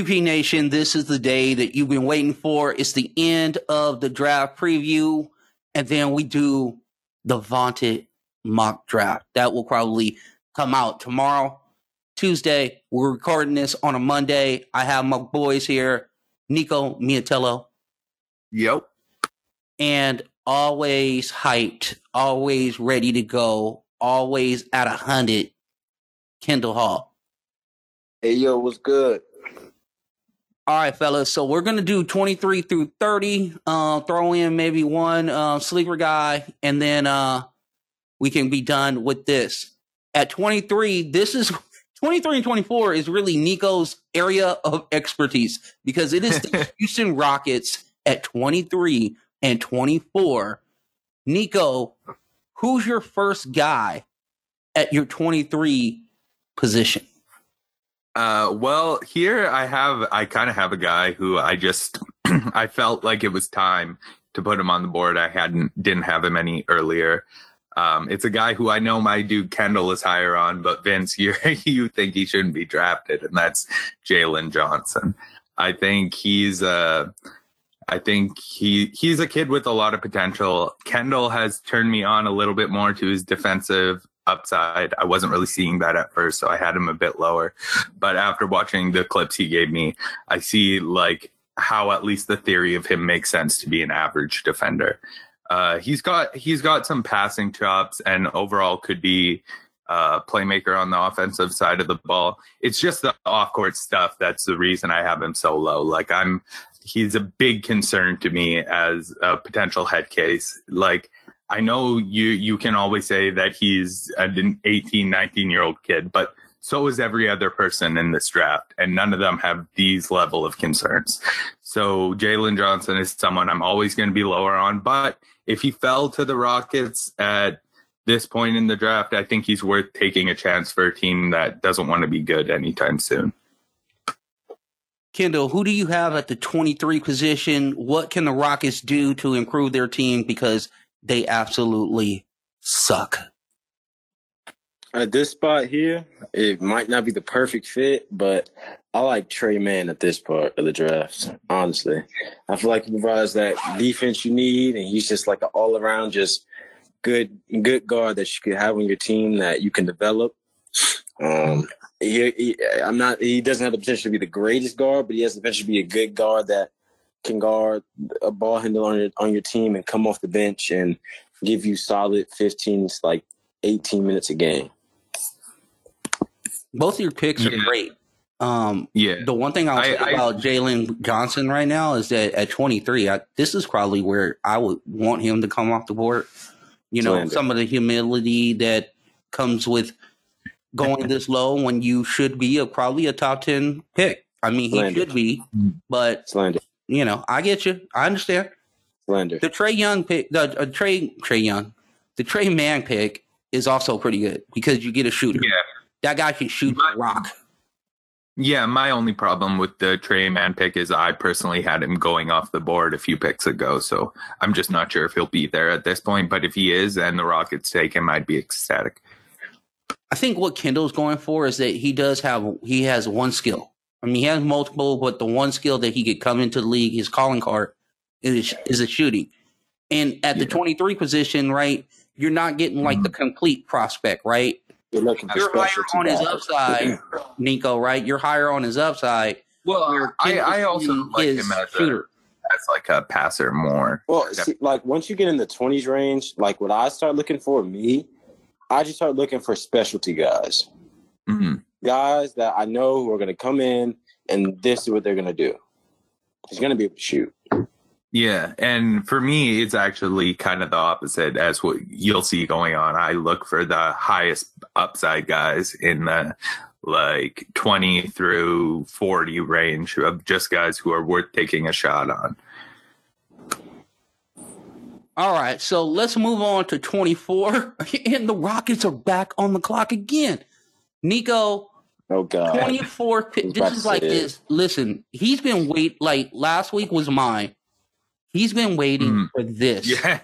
QP Nation, this is the day that you've been waiting for. It's the end of the draft preview, and then we do the vaunted mock draft. That will probably come out tomorrow, Tuesday. We're recording this on a Monday. I have my boys here, Nico Miatello. Yep. And always hyped, always ready to go, always at a hundred, Kendall Hall. Hey yo, what's good? All right, fellas. So we're gonna do 23 through 30. Uh, throw in maybe one uh, sleeper guy, and then uh, we can be done with this. At 23, this is 23 and 24 is really Nico's area of expertise because it is the Houston Rockets at 23 and 24. Nico, who's your first guy at your 23 position? Uh, well, here I have, I kind of have a guy who I just, I felt like it was time to put him on the board. I hadn't, didn't have him any earlier. Um, it's a guy who I know my dude Kendall is higher on, but Vince, you you think he shouldn't be drafted, and that's Jalen Johnson. I think he's a, I think he he's a kid with a lot of potential. Kendall has turned me on a little bit more to his defensive upside. I wasn't really seeing that at first, so I had him a bit lower. But after watching the clips he gave me, I see like how at least the theory of him makes sense to be an average defender. Uh, he's got he's got some passing chops and overall could be uh, playmaker on the offensive side of the ball. It's just the off court stuff that's the reason I have him so low. Like I'm, he's a big concern to me as a potential head case. Like I know you you can always say that he's an 18, 19 year old kid, but so is every other person in this draft, and none of them have these level of concerns. So Jalen Johnson is someone I'm always going to be lower on, but if he fell to the Rockets at this point in the draft, I think he's worth taking a chance for a team that doesn't want to be good anytime soon. Kendall, who do you have at the 23 position? What can the Rockets do to improve their team? Because they absolutely suck. At this spot here, it might not be the perfect fit, but I like Tre Mann at this part of the draft. Honestly, I feel like he provides that defense you need, and he's just like an all around, just good, good guard that you could have on your team that you can develop. Um, he, he, I'm not. He doesn't have the potential to be the greatest guard, but he has the potential to be a good guard that can guard a ball handler on your on your team and come off the bench and give you solid 15, like 18 minutes a game. Both of your picks are Yeah. great. Um, Yeah. the one thing I'll I- say I- about Jalen Johnson right now is that at 23, I, this is probably where I would want him to come off the board. You know, Slander. some of the humility that comes with going this low when you should be a probably a top 10 pick. I mean, he Slander. should be, but Slander, you know, I get you. I understand. slander. The Trey Young pick, the uh, Trey Trey Young, the Tre Mann pick is also pretty good because you get a shooter. Yeah. That guy can shoot But- the rock. Yeah, my only problem with the Tre Mann pick is I personally had him going off the board a few picks ago, so I'm just not sure if he'll be there at this point. But if he is and the Rockets take him, I'd be ecstatic. I think what Kendall's going for is that he does have he has one skill. I mean, he has multiple, but the one skill that he could come into the league, his calling card, is is a shooting. And at the 23 position, right, you're not getting like the complete prospect, right? You're looking for You're higher specialty on his upside, Nico, right? You're higher on his upside. Well, where I, I also like his him as a, shooter. as like a passer more. Well, see, like once you get in the twenties range, like what I start looking for, me, I just start looking for specialty guys, Mhm. Guys that I know who are going to come in and this is what they're going to do. He's going to be able to shoot. Yeah, and for me, it's actually kind of the opposite as what you'll see going on. I look for the highest upside guys in the like 20 through 40 range of just guys who are worth taking a shot on. All right, so let's move on to 24. And the Rockets are back on the clock again. Nico, Oh God, 24 pi- this is like it. this. Listen, he's been wait like last week was mine. He's been waiting Mm. for this Yeah,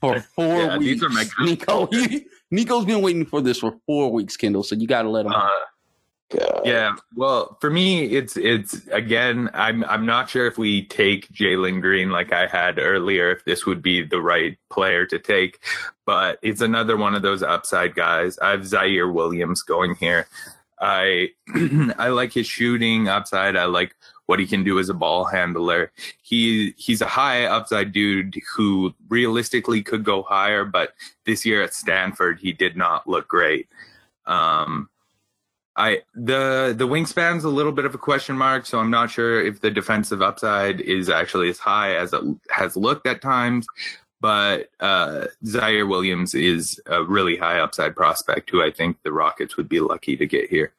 for four Yeah, weeks. these are my Nico, he, Nico's been waiting for this for four weeks, Kendall. So you got to let him. uh, God. Yeah, well, for me, it's it's again. I'm I'm not sure if we take Jalen Green like I had earlier, if this would be the right player to take, but it's another one of those upside guys. I have Ziaire Williams going here. I I like his shooting upside. I like what he can do as a ball handler. He he's a high upside dude who realistically could go higher, but this year at Stanford he did not look great. Um, I the the wingspan's a little bit of a question mark, so I'm not sure if the defensive upside is actually as high as it has looked at times. But uh, Ziaire Williams is a really high upside prospect who I think the Rockets would be lucky to get here.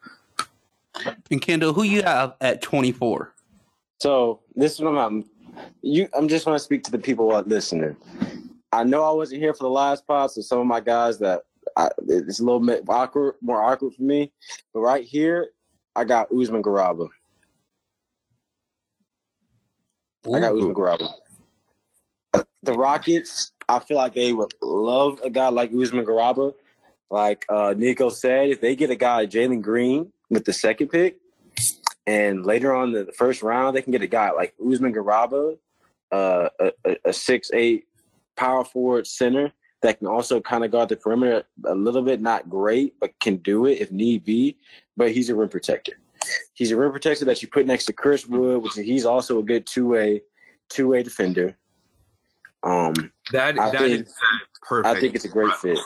And Kendall, who you have at 24? So this is what I'm. You, I'm just want to speak to the people who are listening. I know I wasn't here for the last pod, so some of my guys that I, it's a little bit awkward, more awkward for me. But right here, I got Usman Garuba. I got Usman Garuba. The Rockets, I feel like they would love a guy like Usman Garuba. Like uh, Nico said, if they get a guy Jalen Green with the second pick, and later on the first round, they can get a guy like Usman Garuba, uh, a, a six eight power forward center that can also kind of guard the perimeter a little bit, not great, but can do it if need be. But he's a rim protector. He's a rim protector that you put next to Chris Wood, which he's also a good two way two way defender. Um, that I that think- is perfect. I think it's a great fit.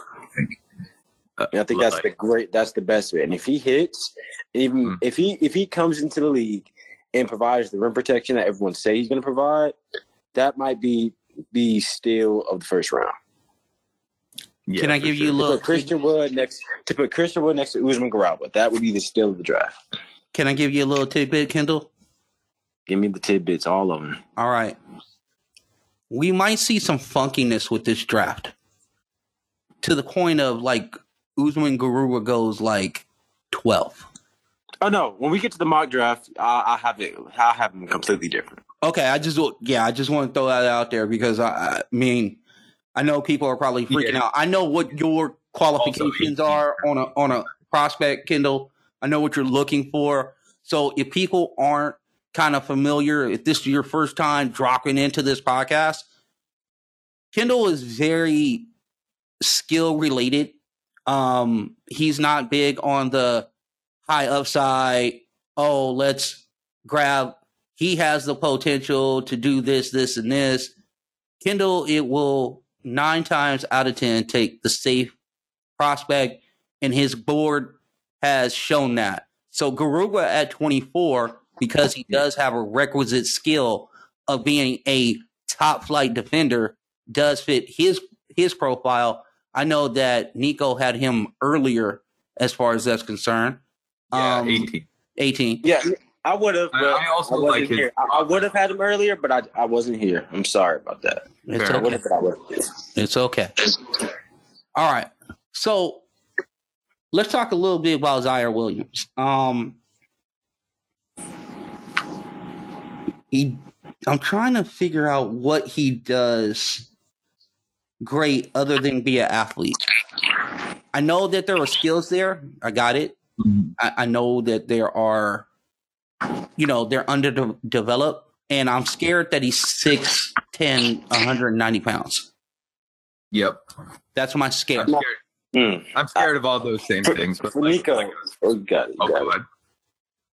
Uh, And I think that's the great that's the best fit. And if he hits, even Mm. if he if he comes into the league and provides the rim protection that everyone say he's gonna provide, that might be the steal of the first round. Yeah, Can I for give you a sure. To little put Christian Wood next to put Christian Wood next to Usman Garuba, that would be the steal of the draft. Can I give you a little tidbit, Kendall? Give me the tidbits, all of them. All right. We might see some funkiness with this draft to the point of like Usman Garuba goes like 12. Oh no! When we get to the mock draft, I, I have it. I have them completely different. Okay, I just yeah, I just want to throw that out there because I, I mean, I know people are probably freaking Yeah. out. I know what your qualifications Also, are on a on a prospect, Kendall. I know what you're looking for. So if people aren't kind of familiar, if this is your first time dropping into this podcast, Kendall is very skill related. Um, he's not big on the high upside. Oh, let's grab. He has the potential to do this, this, and this. Kendall, it will nine times out of ten take the safe prospect, and his board has shown that. So Garuba at 24, because he does have a requisite skill of being a top flight defender, does fit his his profile. I know that Nico had him earlier as far as that's concerned. Yeah, Um, 18. 18. Yeah, I would have. I- I also wasn't like his- I, I would have had him earlier, but I, I wasn't here. I'm sorry about that. It's Fair okay. would I would. It's okay. All right. So let's talk a little bit about Ziaire Williams. Um he I'm trying to figure out what he does great other than be an athlete. I know that there are skills there. I got it. I, I know that there are, you know, they're underdeveloped, and I'm scared that he's 6'10, 190 pounds. Yep. That's my I'm scare. scared, Mm. I'm scared of all those same things. But for like- Nico, like- Oh, you got it. Oh, got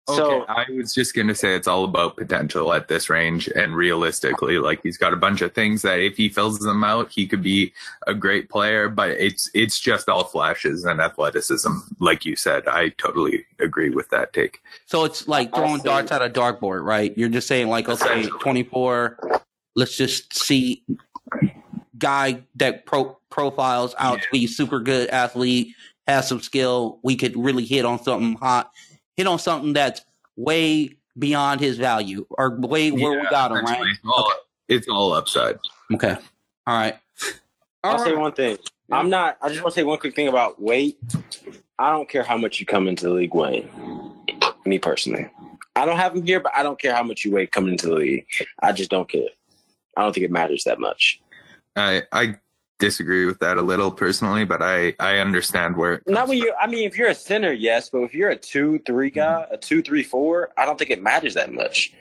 go Okay, So- I was just gonna say it's all about potential at this range, and realistically, like he's got a bunch of things that if he fills them out, he could be a great player. But it's it's just all flashes and athleticism, like you said. I totally agree with that take. So it's like I- I throwing see. darts at a dartboard, right? You're just saying like, okay, Essentially. 24. Let's just see guy that pro- profiles out to be super good athlete, has some skill. We could really hit on something hot, hit on something that's way beyond his value or way where we Yeah, got him, essentially, right? It's all, it's all upside. Okay. All right. All I'll say one thing. I'm not. I just want to say one quick thing about weight. I don't care how much you come into the league weighing. Me personally, I don't have him here, but I don't care how much you weigh coming into the league. I just don't care. I don't think it matters that much. I I disagree with that a little personally, but I I understand where. Not when you. I mean, if you're a center, yes, but if you're a two, three mm-hmm. guy, a two, three, four, I don't think it matters that much.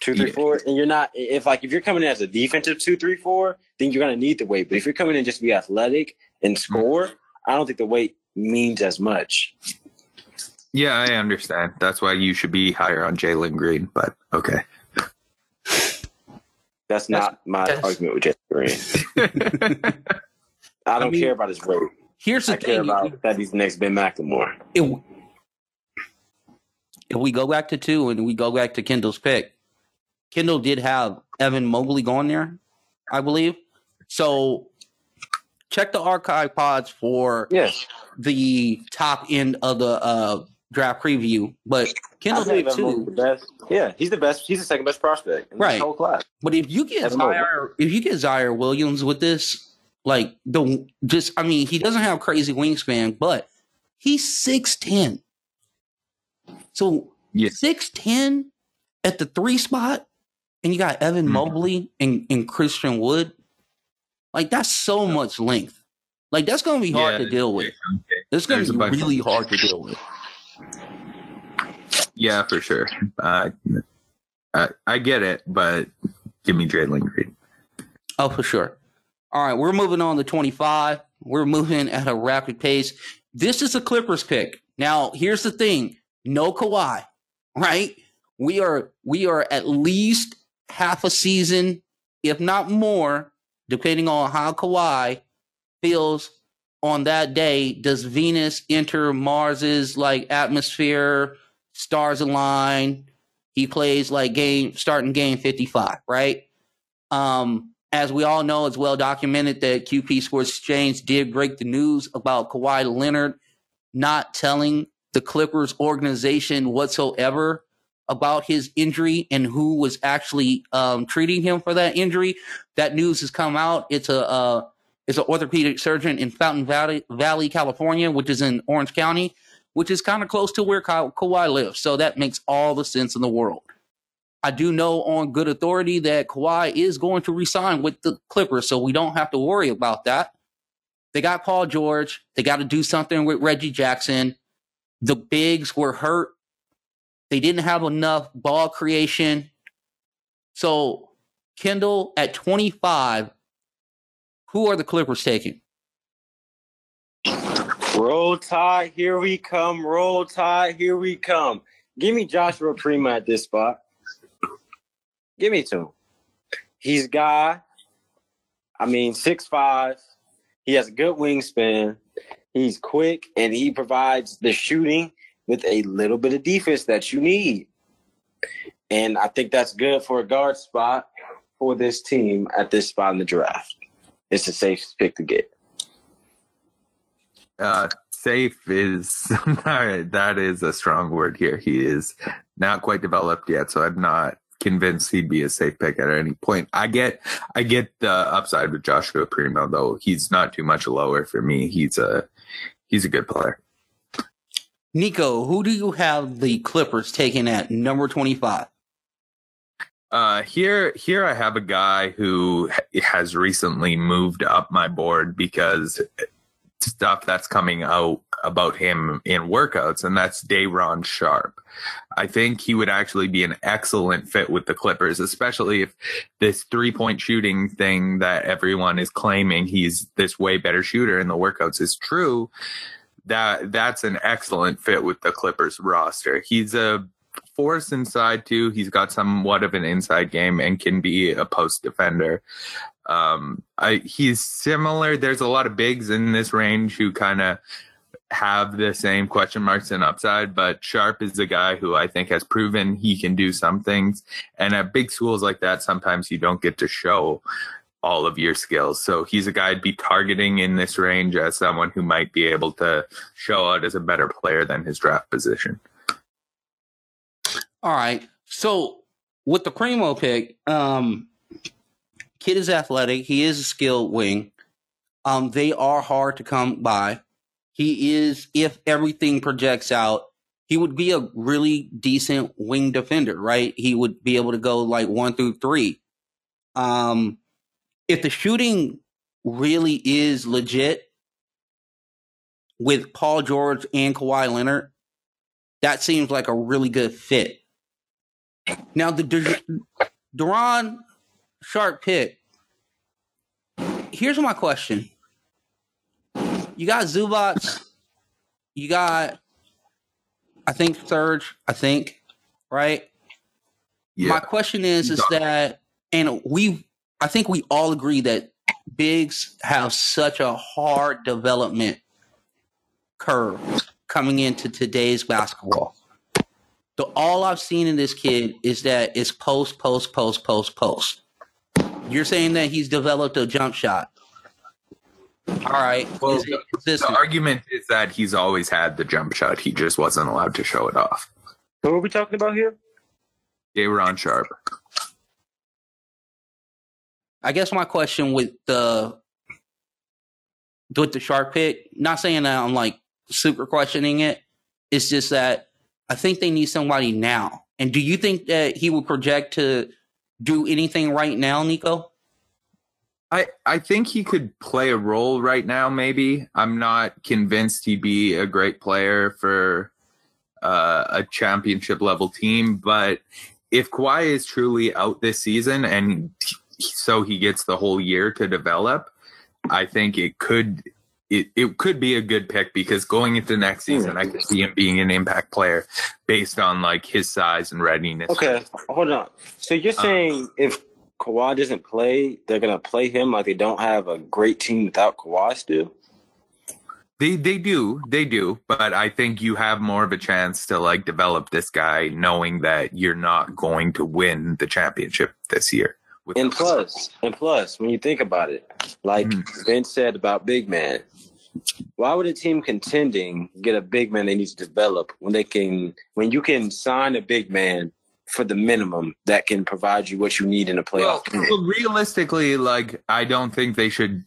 Two, three, Yeah. four, and you're not. If like if you're coming in as a defensive two, three, four, then you're gonna need the weight. But if you're coming in just to be athletic and mm-hmm. score, I don't think the weight means as much. Yeah, I understand. That's why you should be higher on Jalen Green. But okay. That's not my that's- argument with Jesse Green. I don't mean, care about his weight. Here's the I care thing: about that he's the next Ben McLemore. if, if we go back to two and we go back to Kendall's pick, Kendall did have Evan Mobley going there, I believe. So check the archive pods for Yes, the top end of the uh, draft preview. But I Kendall believe had Evan Mobley's two. the best. Yeah, he's the best. He's the second best prospect in Right. this whole class. But if you get Evan Zaire, if you get Ziaire Williams with this, like the just, I mean, he doesn't have crazy wingspan, but he's six ten. So Yeah. six ten at the three spot, and you got Evan Mhm. Mobley and, and Christian Wood. Like that's so much length. Like that's gonna be hard Yeah. to deal with. It's gonna There's be really hard to deal with. Yeah, for sure. Uh, I, I get it, but give me Jalen Green. Oh, for sure. All right, we're moving on to 25. We're moving at a rapid pace. This is a Clippers pick. Now, here's the thing. No Kawhi, right? We are we are at least half a season, if not more, depending on how Kawhi feels on that day. Does Venus enter Mars's like atmosphere, stars align? He plays like game starting game 55, right? Um, as we all know, it's well documented that QP Sports Exchange did break the news about Kawhi Leonard not telling the Clippers organization whatsoever about his injury and who was actually um, treating him for that injury. That news has come out. It's a uh, it's an orthopedic surgeon in Fountain Valley, Valley, California, which is in Orange County, which is kind of close to where Ka- Kawhi lives. So that makes all the sense in the world. I do know on good authority that Kawhi is going to resign with the Clippers, so we don't have to worry about that. They got Paul George. They got to do something with Reggie Jackson. The bigs were hurt. They didn't have enough ball creation. So, Kendall at 25, who are the Clippers taking? Roll Tide, here we come. Roll Tide, here we come. Give me Joshua Primo at this spot. Give me to him. He's guy. I mean, six five. He has a good wingspan. He's quick and he provides the shooting with a little bit of defense that you need. And I think that's good for a guard spot for this team at this spot in the draft. It's a safe pick to get. Uh, safe is that is a strong word here. He is not quite developed yet, so I'm not convinced he'd be a safe pick at any point. I get I get the upside with Joshua Primo though. He's not too much lower for me. He's a he's a good player. Nico, who do you have the Clippers taking at number 25? Uh, here, here I have a guy who has recently moved up my board because stuff that's coming out about him in workouts, and that's Day'Ron Sharpe. I think he would actually be an excellent fit with the Clippers, especially if this three point shooting thing that everyone is claiming he's this way better shooter in the workouts is true. That that's an excellent fit with the Clippers roster. He's a force inside too. He's got somewhat of an inside game and can be a post defender. Um, I he's similar. There's a lot of bigs in this range who kind of have the same question marks and upside, but Sharpe is a guy who I think has proven he can do some things. And at big schools like that, sometimes you don't get to show all of your skills. So he's a guy I'd be targeting in this range as someone who might be able to show out as a better player than his draft position. All right. So with the Primo pick, um, kid is athletic. He is a skilled wing. Um, they are hard to come by. He is, if everything projects out, he would be a really decent wing defender, right? He would be able to go like one through three. Um, if the shooting really is legit with Paul George and Kawhi Leonard, that seems like a really good fit. Now the Duron Sharpe pick. Here's my question. You got Zubac, you got I think Serge, I think, right? Yeah. My question is is that and we I think we all agree that bigs have such a hard development curve coming into today's basketball. The all I've seen in this kid is that it's post, post, post, post, post. You're saying that he's developed a jump shot. All right. Well, Is it The argument is that he's always had the jump shot. He just wasn't allowed to show it off. Who are we talking about here? Ron Sharpe. I guess my question with the with the Sharpe pick, not saying that I'm like super questioning it, it's just that I think they need somebody now. And do you think that he would project to do anything right now, Nico? I, I think he could play a role right now, maybe. I'm not convinced he'd be a great player for uh, a championship level team, but if Kawhi is truly out this season and so he gets the whole year to develop, I think it could it, it could be a good pick because going into next season, I could see him being an impact player based on like his size and readiness. Okay, hold on. So you're Uh, saying if Kawhi doesn't play, they're gonna play him like they don't have a great team without Kawhi still? They they do they do, but I think you have more of a chance to like develop this guy, knowing that you're not going to win the championship this year. With And plus, and plus, when you think about it, like Mhm. Vince said about big man, why would a team contending get a big man they need to develop when they can when you can sign a big man for the minimum that can provide you what you need in a well, playoff game? well, realistically, like I don't think they should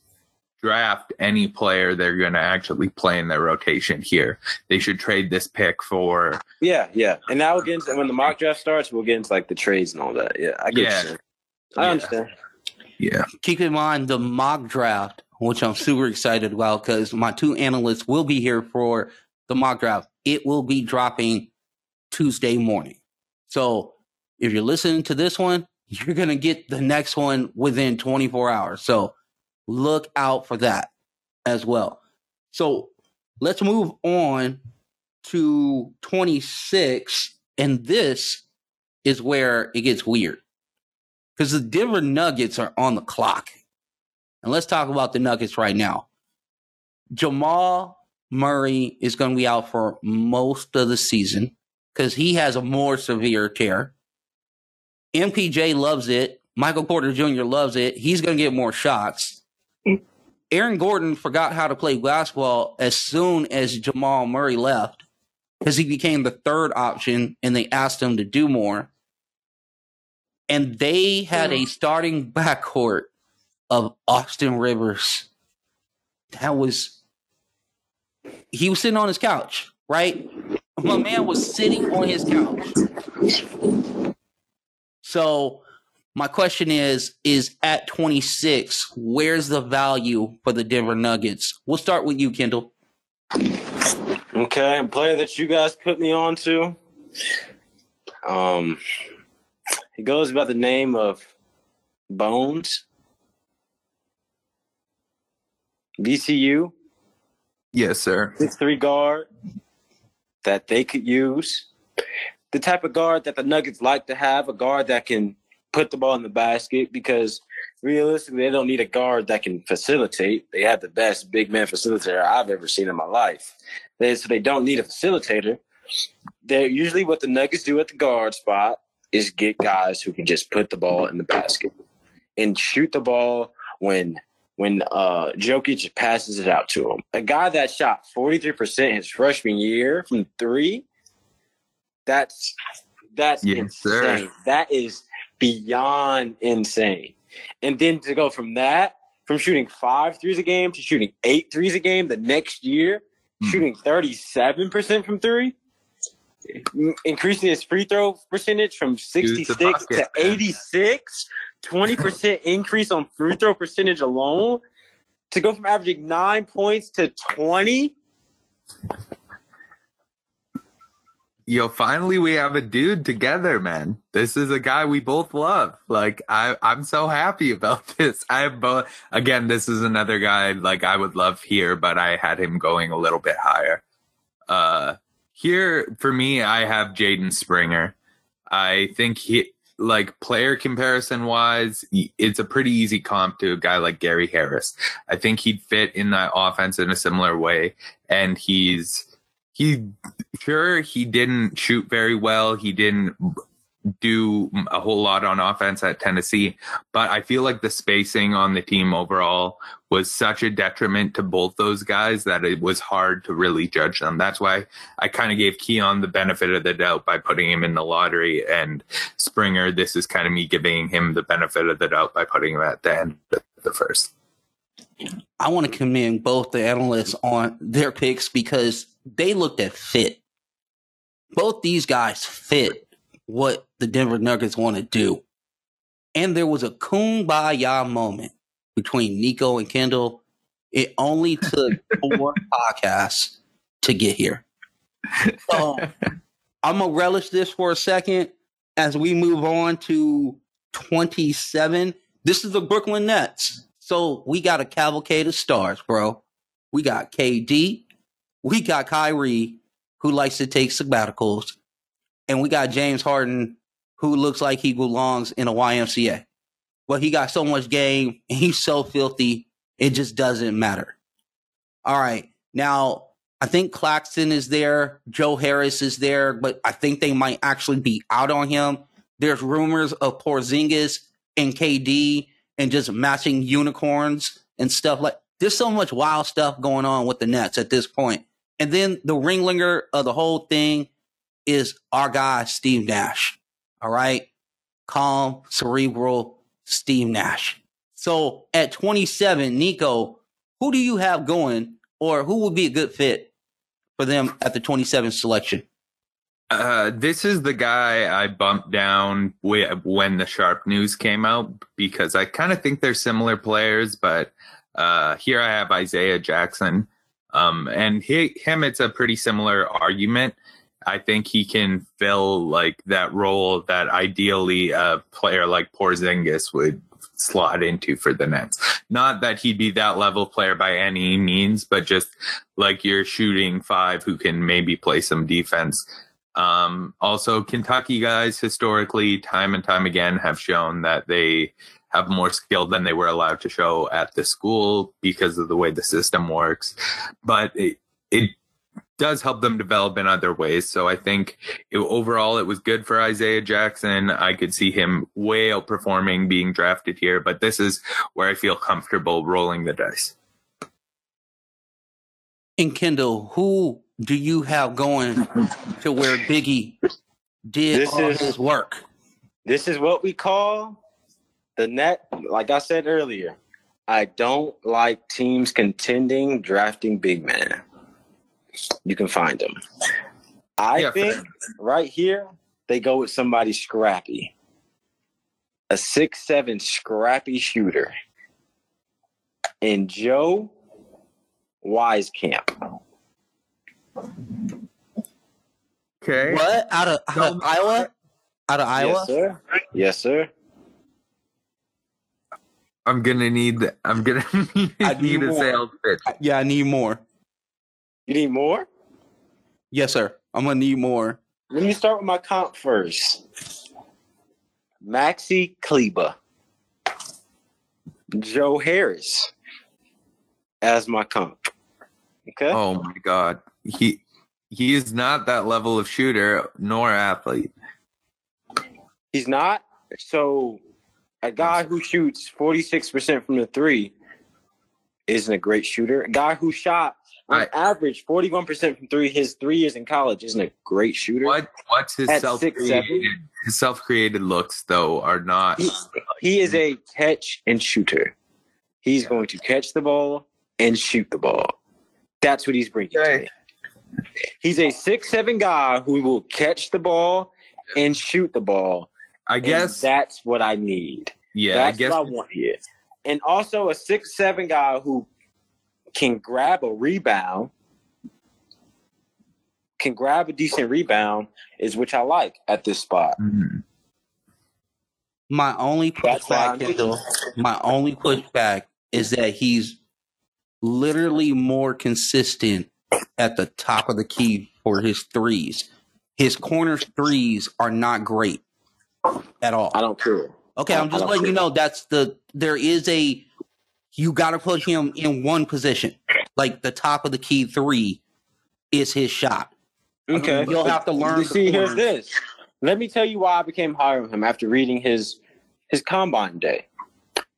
draft any player they're going to actually play in their rotation here. They should trade this pick for Yeah, yeah. And now we'll get into when the mock draft starts, we'll get into like the trades and all that. Yeah, I get Yeah. you. Saying. I Yeah. understand. yeah. Keep in mind the mock draft, which I'm super excited about because my two analysts will be here for the mock draft. It will be dropping Tuesday morning. So if you're listening to this one, you're going to get the next one within 24 hours. So look out for that as well. So let's move on to 26. And this is where it gets weird because the Denver Nuggets are on the clock. And let's talk about the Nuggets right now. Jamal Murray is going to be out for most of the season because he has a more severe tear. MPJ loves it. Michael Porter Jr. loves it. He's going to get more shots. Aaron Gordon forgot how to play basketball as soon as Jamal Murray left because he became the third option and they asked him to do more. And they had a starting backcourt of Austin Rivers. That was, he was sitting on his couch, right? My man was sitting on his couch. So, my question is is at 26 where's the value for the denver nuggets we'll start with you kendall Okay, a player that you guys put me on to. Um, he goes by the name of Bones. VCU, Yes, sir. six three guard that they could use. The type of guard that the Nuggets like to have, a guard that can put the ball in the basket because realistically, they don't need a guard that can facilitate. They have the best big man facilitator I've ever seen in my life. They, so they don't need a facilitator. They're usually what the Nuggets do at the guard spot is get guys who can just put the ball in the basket and shoot the ball when when uh Jokic passes it out to him. A guy that shot 43% his freshman year from three, that's that's Yes, sir. insane. That is beyond insane. And then to go from that, from shooting five threes a game to shooting eight threes a game the next year, Hmm. shooting 37% from three, increasing his free throw percentage from 66 to bucket, 86, 20% increase on free throw percentage alone. to go from averaging nine points to 20. Yo, finally we have a dude together, man. This is a guy we both love. Like I, I'm so happy about this. I have both. Again, this is another guy like I would love here, but I had him going a little bit higher. Uh, here for me, I have Jaden Springer. I think he, like player comparison wise, it's a pretty easy comp to a guy like Gary Harris. I think he'd fit in that offense in a similar way, and he's he sure he didn't shoot very well. He didn't do a whole lot on offense at Tennessee, but I feel like the spacing on the team overall was such a detriment to both those guys that it was hard to really judge them. That's why I kind of gave Keon the benefit of the doubt by putting him in the lottery and Springer. This is kind of me giving him the benefit of the doubt by putting him at the end of the first. I want to commend both the analysts on their picks because they looked at fit. Both these guys fit what the Denver Nuggets want to do. And there was a kumbaya moment between Nico and Kendall. It only took four podcasts to get here. So I'm going to relish this for a second as we move on to 27. This is the Brooklyn Nets. So we got a cavalcade of stars, bro. We got KD. We got Kyrie, who likes to take sabbaticals and we got James Harden, who looks like he belongs in a YMCA. But he got so much game, and he's so filthy, it just doesn't matter. All right. Now, I think Claxton is there. Joe Harris is there, but I think they might actually be out on him. There's rumors of Porzingis and KD and just matching unicorns and stuff like there's so much wild stuff going on with the Nets at this point. And then the ringlinger of the whole thing is our guy, Steve Nash. All right. Calm, cerebral, Steve Nash. So at 27, Nico, who do you have going or who would be a good fit for them at the 27 selection? Uh, this is the guy I bumped down when the Sharpe news came out because I kind of think they're similar players, but uh, here I have Isaiah Jackson. Um, and he, him, it's a pretty similar argument. I think he can fill like that role that ideally a player like Porzingis would slot into for the Nets. Not that he'd be that level player by any means, but just like you're shooting five who can maybe play some defense. Um, also, Kentucky guys historically, time and time again, have shown that they have more skill than they were allowed to show at the school because of the way the system works. But it, it does help them develop in other ways. So I think it, overall it was good for Isaiah Jackson. I could see him way outperforming being drafted here, but this is where I feel comfortable rolling the dice. And Kendall, who do you have going to where Biggie did this all is, his work? This is what we call the net. Like I said earlier, I don't like teams contending drafting big men you can find them. I yeah, think right here they go with somebody scrappy, a six seven scrappy shooter, and Joe Wieskamp. Okay. What out of, out of Iowa? Out of Iowa? Yes, sir. Yes, sir. I'm gonna need. I'm gonna need, I need, need a sales pitch. Yeah, I need more. You need more? Yes, sir. I'm gonna need more. Let me start with my comp first. Maxi Kleber. Joe Harris as my comp. Okay. Oh my god. He he is not that level of shooter nor athlete. He's not. So a guy who shoots 46% from the three isn't a great shooter. A guy who shot on I, average, 41% from three. His three years in college isn't a great shooter. What What's his self created? His self created looks though are not. He, he is a catch and shooter. He's going to catch the ball and shoot the ball. That's what he's bringing. Okay. He's a six seven guy who will catch the ball and shoot the ball. I guess that's what I need. Yeah, that's I guess what I want here. And also a six seven guy who can grab a rebound, can grab a decent rebound, is which I like at this spot. Mhm. My only That's why I'm pushback, Kendall, my only pushback is that he's literally more consistent at the top of the key for his threes. His corner threes are not great at all. I don't care. Okay, I'm just letting you know that's the there is a you got to put him in one position. Like the top of the key three is his shot. Okay, You'll have to learn You see, here's this. Let me tell you why I became higher on him after reading his his combine day.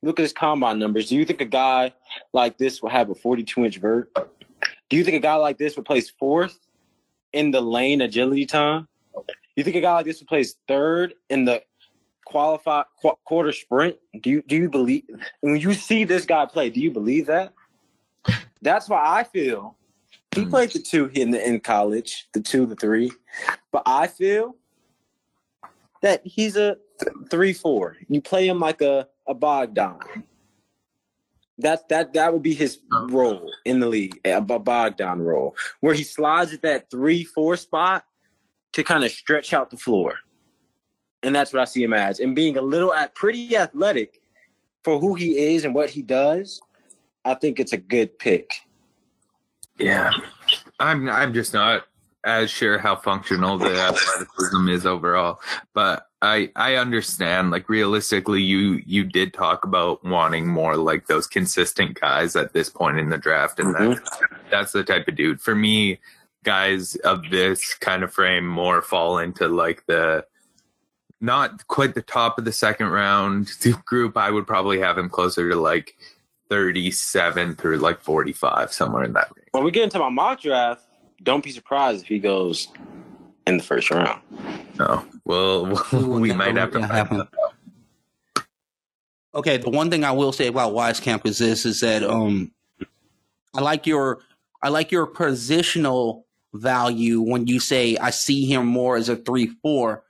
Look at his combine numbers. Do you think a guy like this will have a 42 inch vert? Do you think a guy like this would place fourth in the lane agility time? You think a guy like this would place third in the qualify qu- quarter sprint? Do you do you believe when you see this guy play? Do you believe that? That's why I feel he Hmm. played the two in the in college, the two, the three, but I feel that he's a th- three four. You play him like a a Bogdan. That that that would be his role in the league, a Bogdan role, where he slides at that three four spot to kind of stretch out the floor, and that's what I see him as. And being a little at pretty athletic for who he is and what he does, I think it's a good pick. Yeah, I'm. I'm just not as sure how functional the athleticism is overall, but I I understand. Like realistically, you you did talk about wanting more like those consistent guys at this point in the draft, and Mhm. that's that's the type of dude for me. Guys of this kind of frame more fall into like the not quite the top of the second round group. I would probably have him closer to like 37 through like 45, somewhere in that range. When we get into my mock draft, don't be surprised if he goes in the first round. No, well, we might have to find happen. out. Okay, the one thing I will say about Wieskamp is this: is that um, I like your I like your positional value when you say I see him more as a three four,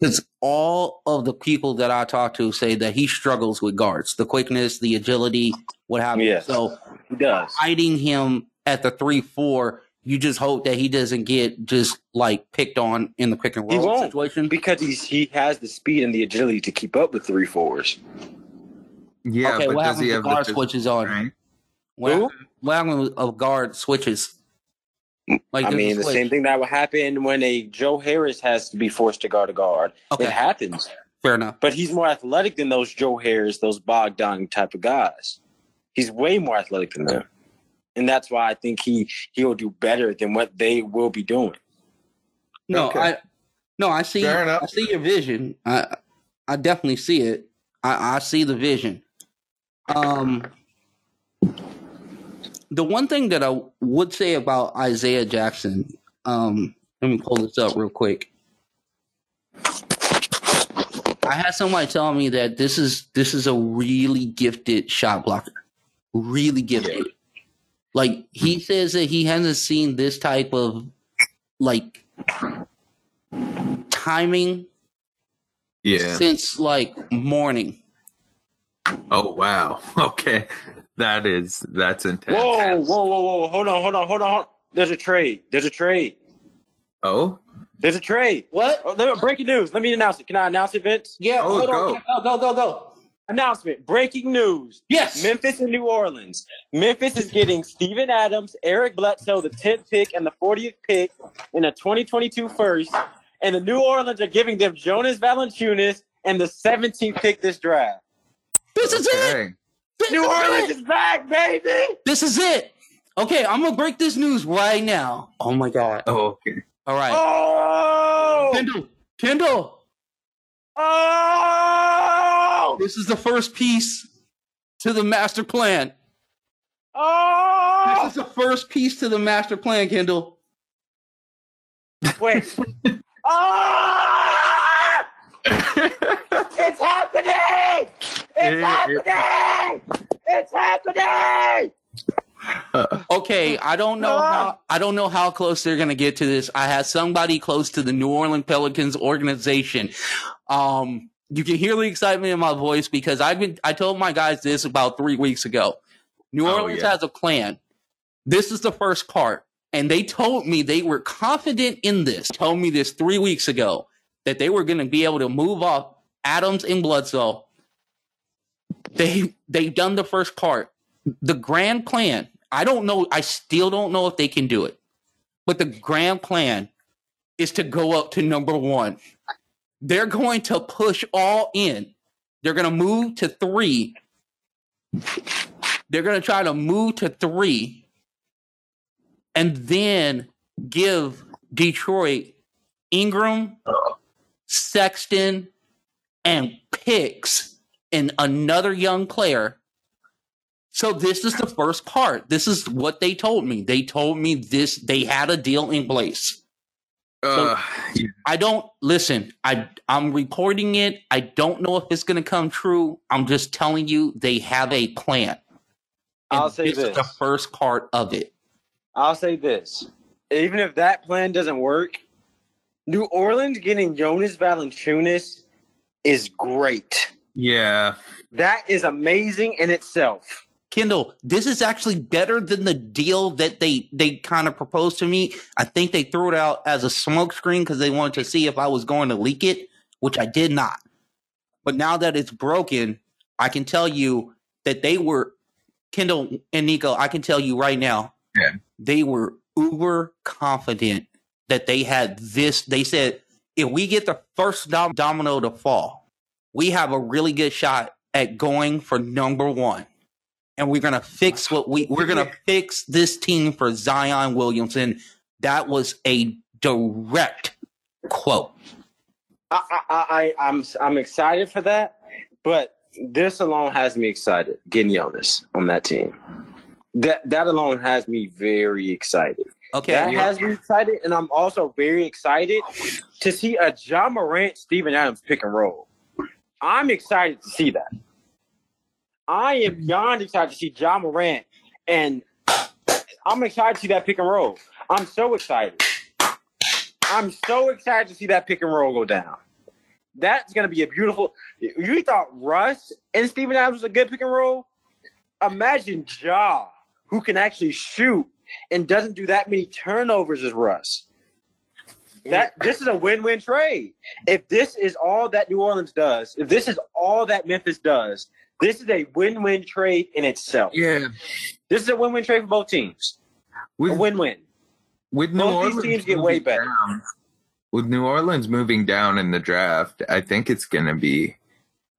because all of the people that I talk to say that he struggles with guards, the quickness, the agility, what have you. Yes. So He does. hiding him at the three four, you just hope that he doesn't get just like picked on in the pick and He roll won't. situation. Because he's he has the speed and the agility to keep up with three fours. Yeah, okay, but what does happens he if have guard the switches on? right? What, Who? happens- what happens if uh, guard switches? Like I mean, the switch. same thing that would happen when a Joe Harris has to be forced to guard a guard. Okay, It happens. fair enough. But he's more athletic than those Joe Harris, those Bogdan type of guys. He's way more athletic than them. And that's why I think he he'll do better than what they will be doing. No, Okay. I no, I see. Fair enough. I see your vision. I I definitely see it. I, I see the vision. Um, the one thing that I would say about Isaiah Jackson, um, let me pull this up real quick. I had somebody tell me that this is this is a really gifted shot blocker, really gifted. Like he says that he hasn't seen this type of like timing Yeah. since like Mourning. Oh wow. Okay. That is that's intense. Whoa, whoa, whoa, whoa. Hold on, hold on, hold on. hold on. There's a trade. There's a trade. Oh. There's a trade. What? Oh, breaking news. Let me announce it. Can I announce it, Vince? Yeah, Oh, hold go. on. Go, go, go, go. Announcement. Breaking news. Yes. Memphis and New Orleans. Memphis is getting Steven Adams, Eric Bledsoe, the 10th pick and the 40th pick in a 2022 first. And the New Orleans are giving them Jonas Valanciunas and the 17th pick this draft. This is it. Okay. This New is Orleans it. is back, baby. This is it. Okay, I'm gonna break this news right now. Oh my god. Oh, okay. All right. Oh! Kendall. Kendall. Oh! This is the first piece to the master plan. Oh. This is the first piece to the master plan, Kendall. Wait. Oh! It's happening! It's happening! It's happening! Okay, I don't know how I don't know how close they're gonna get to this. I had somebody close to the New Orleans Pelicans organization. Um, you can hear the excitement in my voice because I've been I told my guys this about three weeks ago. New Oh, Orleans yeah. has a plan. This is the first part. And they told me they were confident in this. Told me this three weeks ago that they were going to be able to move off Adams and Bledsoe. They they've done the first part. The grand plan. I don't know. I still don't know if they can do it. But the grand plan is to go up to number one. They're going to push all in. They're going to move to three. They're going to try to move to three and then give Detroit Ingram, Sexton, and picks and another young player. So this is the first part. This is what they told me. They told me this. They had a deal in place. Uh, I don't listen. I I'm recording it. I don't know if it's going to come true. I'm just telling you they have a plan. And I'll say this is this. the first part of it. I'll say this. Even if that plan doesn't work, New Orleans getting Jonas Valanciunas is great. Yeah. That is amazing in itself. Kendall, this is actually better than the deal that they they kind of proposed to me. I think they threw it out as a smokescreen because they wanted to see if I was going to leak it, which I did not. But now that it's broken, I can tell you that they were Kendall and Nico. I can tell you right now, Yeah. they were uber confident that they had this. They said if we get the first dom- domino to fall, we have a really good shot at going for number one and we're gonna fix what we we're gonna fix this team for Zion Williamson. That was a direct quote. I, I, I, I'm, I'm excited for that, but this alone has me excited. Getting Jonas on that team, that that alone has me very excited. Okay, that has me excited, and I'm also very excited to see a Ja Morant, Steven Adams pick and roll. I'm excited to see that. I am beyond excited to see Ja Morant, and I'm excited to see that pick and roll. I'm so excited. I'm so excited to see that pick and roll go down. That's gonna be a beautiful. You thought Russ and Steven Adams was a good pick and roll? Imagine Ja, who can actually shoot and doesn't do that many turnovers as Russ. That this is a win-win trade. If this is all that New Orleans does, if this is all that Memphis does, this is a win-win trade in itself. Yeah. This is a win-win trade for both teams. A win-win. with New both these Orleans teams get way moving better. down- with New Orleans moving down in the draft, I think it's going to be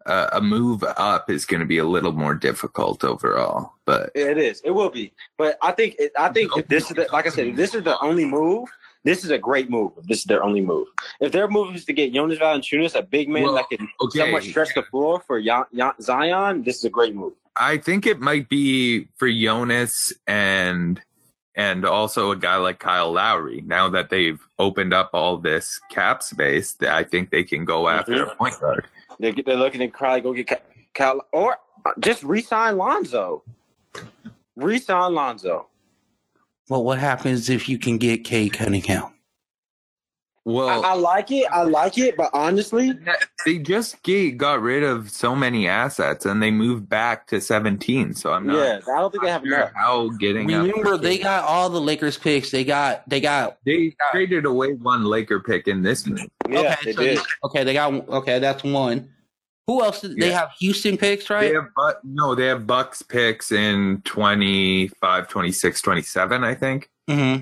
uh, a move up is going to be a little more difficult overall. But It is. It will be. But I think. It, I think if this is the, like I said, if this is the only move. This is a great move. This is their only move. If their move is to get Jonas Valanciunas, a big man Well, that can okay. somewhat stretch the floor for Yon, Yon, Zion, this is a great move. I think it might be for Jonas and and also a guy like Kyle Lowry. Now that they've opened up all this cap space, that I think they can go mm-hmm. after a point guard. They're, they're looking to probably go get Cal or uh, just resign Lonzo. Re-sign Lonzo. Well, what happens if you can get Cade Cunningham? Well, I, I like it. I like it, but honestly, they just get, got rid of so many assets and they moved back to 17. So I'm not yeah, I don't think they have sure enough. how getting. Remember, they got all the Lakers picks. They got they got They traded away one Laker pick in this move. Yeah, okay, they so did. okay, they got okay. That's one. Who else? Did, They have Houston picks, right? They have but no, they have Bucks picks in 25, 26, 27, I think. hmm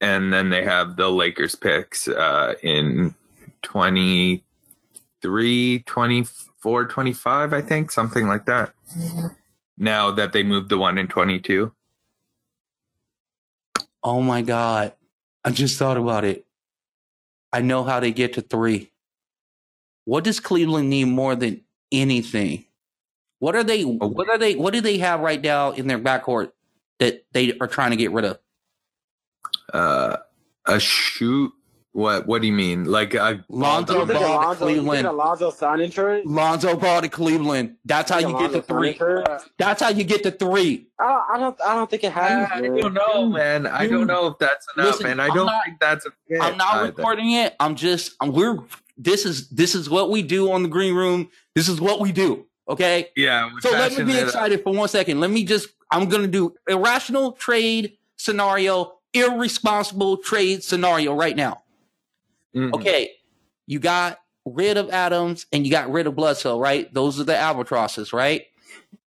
And then they have the Lakers picks uh, in 23, 24, 25, I think, something like that. Now that they moved the one in 22. Oh my god! I just thought about it. I know how they get to three. What does Cleveland need more than anything? What are they? What are they? What do they have right now in their backcourt that they are trying to get rid of? Uh, a shoot. What What do you mean? Like a Lonzo You think Ball to Alonzo, you Cleveland. Alonzo signing trade? Lonzo Ball to Cleveland. That's how you get the three. That's how you get the three. I, I don't. I don't think it happens. I man. don't know, man. I don't know if that's enough, Listen, and I I'm don't not- think that's a fit. I'm not either. recording it. I'm just I'm, we're this is this is what we do on the green room. This is what we do. Okay. Yeah. So let me be excited for one second. Let me just I'm gonna do irrational trade scenario, irresponsible trade scenario right now. Mhm. Okay, you got rid of Adams and you got rid of Bledsoe, right? Those are the albatrosses, right?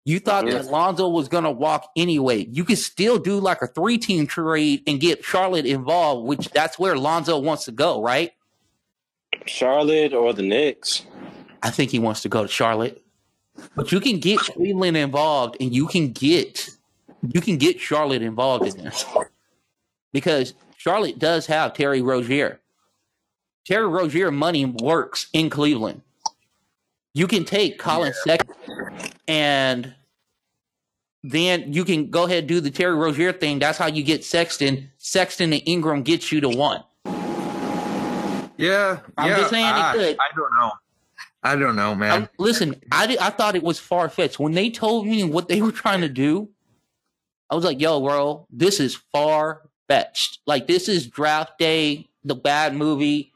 You thought Yes. that Lonzo was gonna walk anyway. You could still do like a three team trade and get Charlotte involved, which that's where Lonzo wants to go, right? Charlotte or the Knicks. I think he wants to go to Charlotte. But you can get Cleveland involved and you can get you can get Charlotte involved in this. Because Charlotte does have Terry Rozier. Terry Rozier money works in Cleveland. You can take Collin Sexton and then you can go ahead and do the Terry Rozier thing. That's how you get Sexton. Sexton and Ingram gets you to one. Yeah, I'm yeah. just saying it ah, could. I don't know. I don't know, man. Um, listen, I did, I thought it was far fetched when they told me what they were trying to do. I was like, "Yo, bro, this is far fetched. Like this is Draft Day, the bad movie,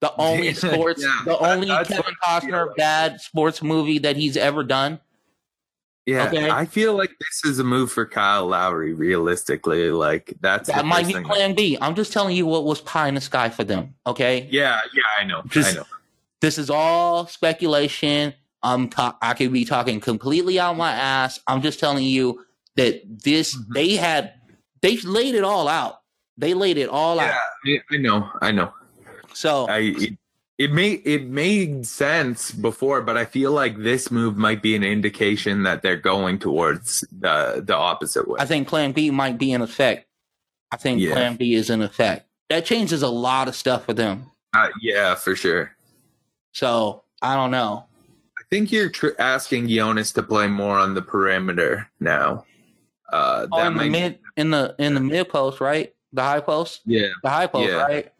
the only sports, yeah, the only Kevin I Costner like. bad sports movie that he's ever done." Yeah, okay. I feel like this is a move for Kyle Lowry. Realistically, like that's That might be Plan B. I'm just telling you what was pie in the sky for them. Okay, Yeah, yeah, I know. Just- I know. this is all speculation. I'm ta- I could be talking completely out my ass. I'm just telling you that this Mm-hmm. they had they laid it all out. They laid it all Yeah, out. I I know. I know. So I it, made it made sense before, but I feel like this move might be an indication that they're going towards the the opposite way. I think Plan B might be in effect. I think Yeah. Plan B is in effect. That changes a lot of stuff for them. Uh, yeah, for sure. So I don't know. I think you're tr- asking Jonas to play more on the perimeter now. Uh, Oh, that in the mid in the in the mid post, right? The high post, yeah, the high post, Yeah. right?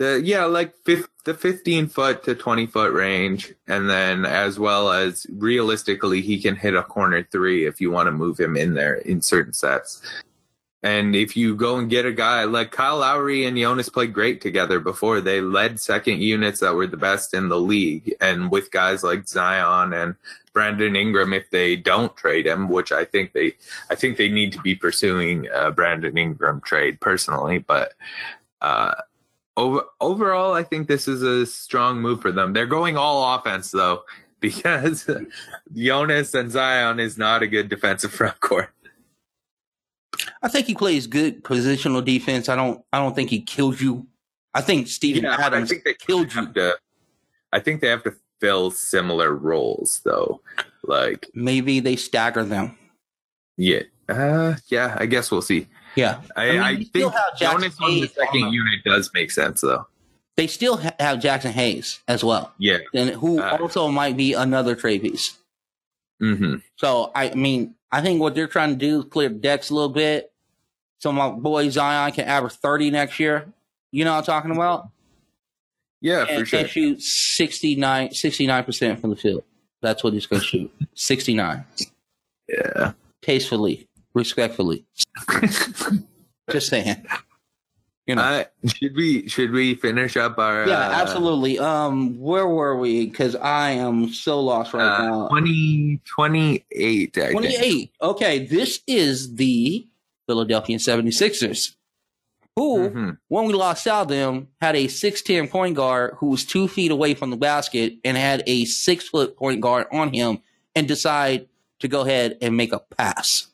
The yeah, like the 15 foot to 20 foot range, and then as well as realistically, he can hit a corner three if you want to move him in there in certain sets. And if you go and get a guy like Kyle Lowry and Jonas played great together before, they led second units that were the best in the league. And with guys like Zion and Brandon Ingram, if they don't trade him, which I think they, I think they need to be pursuing a Brandon Ingram trade personally, but uh, over, overall, I think this is a strong move for them. They're going all offense though, because Jonas and Zion is not a good defensive front court. I think he plays good positional defense. I don't I don't think he kills you. I think Steven Yeah, but I think they killed you. to. I think they have to fill similar roles though. Like, Maybe they stagger them. yeah, uh, yeah. I guess we'll see. Yeah. I, I mean, I, still think have Jaxson Jonas on the Hayes on second the- unit does make sense though. They still ha- have Jaxson Hayes as well, Yeah. and who Uh, also might be another trade piece. hmm So I mean, I think what they're trying to do is clear the decks a little bit, so my boy Zion can average thirty next year. You know what I'm talking about? Yeah, for sure. and shoot 69 percent from the field. That's what he's going to shoot. Sixty nine, Yeah. tastefully, respectfully. Just saying. You know. Uh, should we should we finish up our yeah, uh, absolutely. Um, where were we? Because I am so lost right uh, now. 20, 28, I think. Okay, this is the Philadelphia 76ers, who, Mhm. when we lost out them, had a 6'10 point guard who was two feet away from the basket and had a six foot point guard on him and decide to go ahead and make a pass.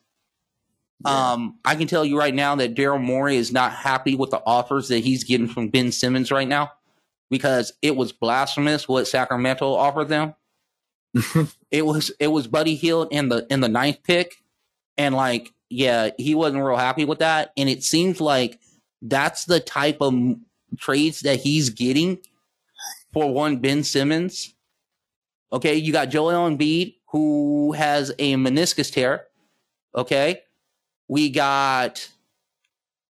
Yeah. Um, I can tell you right now that Daryl Morey is not happy with the offers that he's getting from Ben Simmons right now because it was blasphemous what Sacramento offered them. it was it was Buddy Hield in the in the ninth pick, and like yeah, he wasn't real happy with that. And it seems like that's the type of trades that he's getting for one Ben Simmons. Okay, you got Joel Embiid who has a meniscus tear. Okay, we got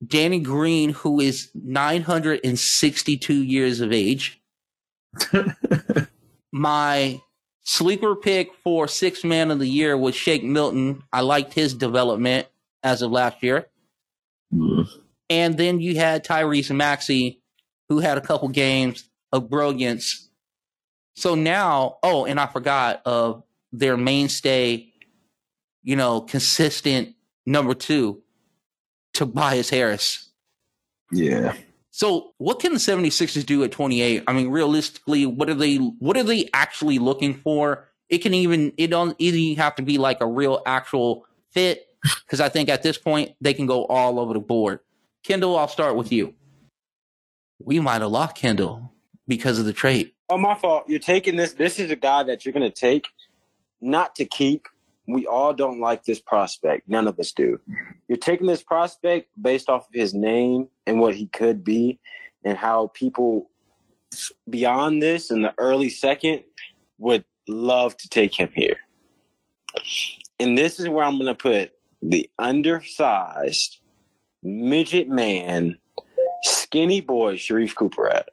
Danny Green who is 962 years of age. My sleeper pick for six man of the year was Shake Milton. I liked his development as of last year. Mm-hmm. And then you had Tyrese Maxey, who had a couple games of brilliance. So now, oh, and I forgot of their mainstay, you know, consistent number two, Tobias Harris. Yeah. So what can the 76ers do at 28? I mean, realistically, what are they what are they actually looking for? It can even it don't even have to be like a real actual fit. Because I think at this point they can go all over the board. Kendall, I'll start with you. We might have lost Kendall because of the trade. Oh, my fault. You're taking this. This is a guy that you're going to take, not to keep. We all don't like this prospect. None of us do. You're taking this prospect based off of his name and what he could be, and how people beyond this in the early second would love to take him here. And this is where I'm going to put the undersized midget man, skinny boy, Sharife Cooper at.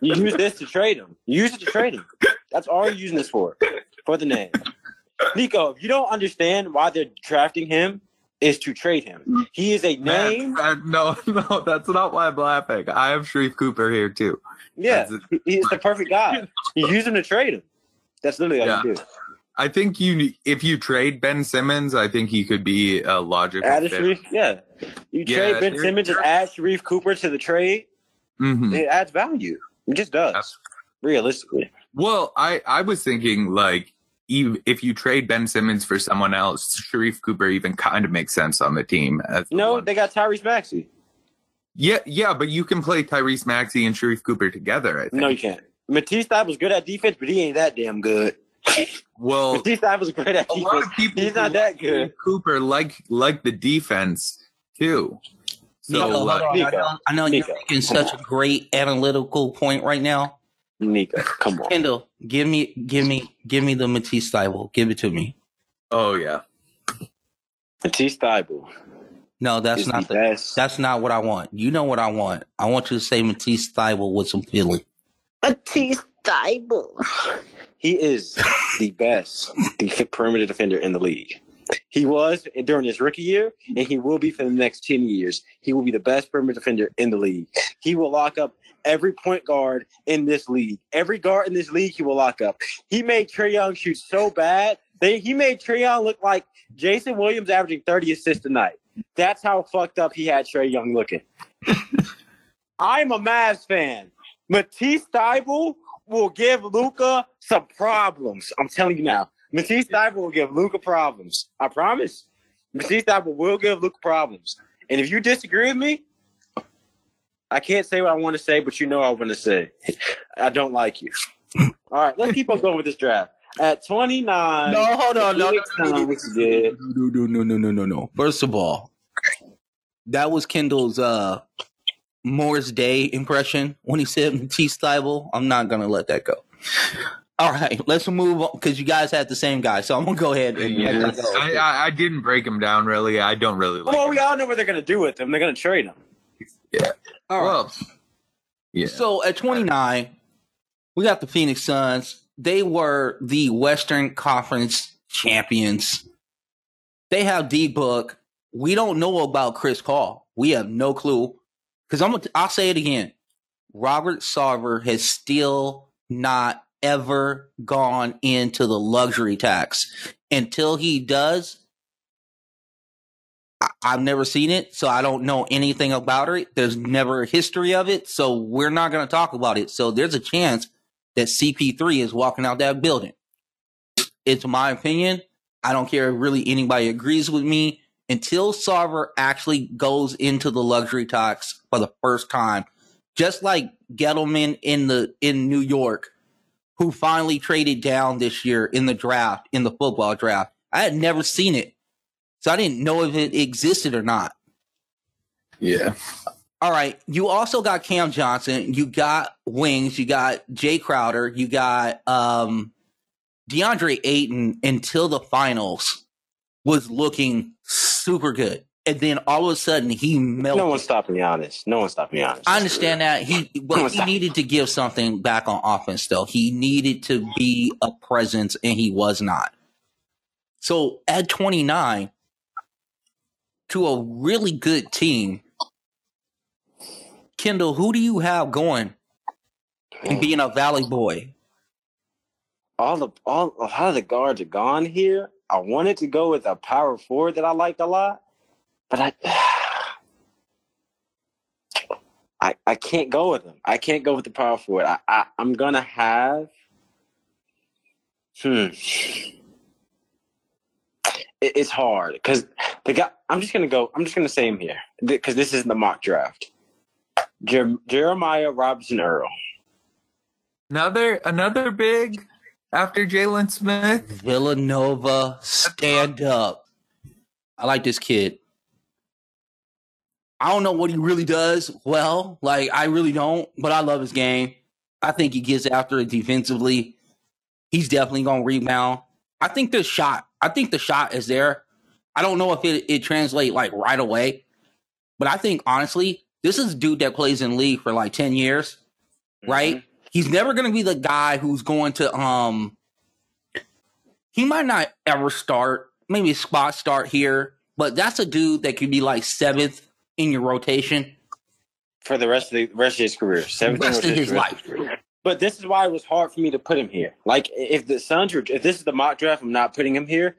You use this to trade him. You use it to trade him. That's all you're using this for, for the name. Nico, if you don't understand why they're drafting him, is to trade him. He is a name. Man, no, no, that's not why I'm laughing. I have Sharife Cooper here too. Yeah, he's the perfect guy. You use him to trade him. That's literally all Yeah. you do. I think you, if you trade Ben Simmons, I think he could be a logical Add. Sharife, yeah. You Yeah, trade Ben Simmons and add Sharife Cooper to the trade. Mhm. It adds value. It just does. That's- Realistically. Well, I, I was thinking like if you trade Ben Simmons for someone else, Sharife Cooper even kind of makes sense on the team. As the No, one. they got Tyrese Maxey. yeah, yeah, but you can play Tyrese Maxey and Sharife Cooper together. I think. No, you can't. Matisse Thybulle was good at defense, but he ain't that damn good. well, Matisse Thybulle was great at a lot defense. of people He's not that good. Cooper like like the defense too. So Nico, like, on. I know, I know you're making such a great analytical point right now. Nico, come on. Kendall, give me, give me, give me the Matisse Thybulle. Give it to me. oh yeah, Matisse Thybulle No, that's not the the. best. That's not what I want. You know what I want. I want you to say Matisse Thybulle with some feeling. Matisse Thybulle. He is the best def- perimeter defender in the league. He was during his rookie year, and he will be for the next 10 years. He will be the best perimeter defender in the league. He will lock up every point guard in this league. Every guard in this league, he will lock up. He made Trae Young shoot so bad. They, he made Trae Young look like Jason Williams averaging 30 assists a night. That's how fucked up he had Trae Young looking. I'm a Mavs fan. Matisse Thybulle will give Luka some problems. I'm telling you now. Matisse Thybulle will give Luka problems. I promise. Matisse Thybulle will give Luka problems. And if you disagree with me, I can't say what I want to say, but you know what I want to say. I don't like you. All right, let's keep on going with this draft. At 29, No, hold on, no, no, no, no, no, no, no, no, no, no, no. First of all, that was Kendall's uh Morris Day impression when he said Matisse Thybulle. I'm not gonna let that go. All right, let's move on because you guys had the same guy, so I'm gonna go ahead and let yeah. go. I, I I didn't break him down really. I don't really like. well, him. we all know what they're going to do with him. They're going to trade him. All right. Well, yeah. So at 29, we got the Phoenix Suns. They were the Western Conference champions. They have D Book. We don't know about Chris Paul. We have no clue. Because I'm gonna, I'll say it again. Robert Sarver has still not ever gone into the luxury tax. Until he does, I've never seen it, so I don't know anything about it. There's never a history of it, so we're not going to talk about it. So there's a chance that CP3 is walking out that building. It's my opinion. I don't care if really anybody agrees with me. Until Sarver actually goes into the luxury tax for the first time, just like Gettleman in the in New York, who finally traded down this year in the draft, in the football draft. I had never seen it. So I didn't know if it existed or not. yeah. All right. You also got Cam Johnson. You got Wings. You got Jae Crowder. You got um, DeAndre Ayton until the finals was looking super good. And then all of a sudden he melted. No one's stopping Giannis. No one's stopping Giannis. I understand that he, but one's he needed to give something back on offense. Though he needed to be a presence, and he was not. So at 29, to a really good team, Kendall, who do you have going and being a Valley boy? all the all a lot of the guards are gone here. I wanted to go with a power forward that I liked a lot, but I I, I can't go with him. I can't go with the power forward. I, I I'm gonna have hmm. It, it's hard because the guy. I'm just gonna go. I'm just gonna say him here because this isn't the mock draft. Jer- Jeremiah Robinson Earl. Another another big after Jalen Smith. Villanova, stand up. I like this kid. I don't know what he really does well. Like I really don't, but I love his game. I think he gets after it defensively. He's definitely gonna rebound. I think the shot. I think the shot is there. I don't know if it, it translate like right away, but I think honestly, this is a dude that plays in league for like 10 years, right? Mhm. He's never going to be the guy who's going to um he might not ever start, maybe spot start here, but that's a dude that could be like seventh in your rotation for the rest of the rest of his career. seventh 17 rest of his rest- life. But this is why it was hard for me to put him here. Like if the Suns were if this is the mock draft, I'm not putting him here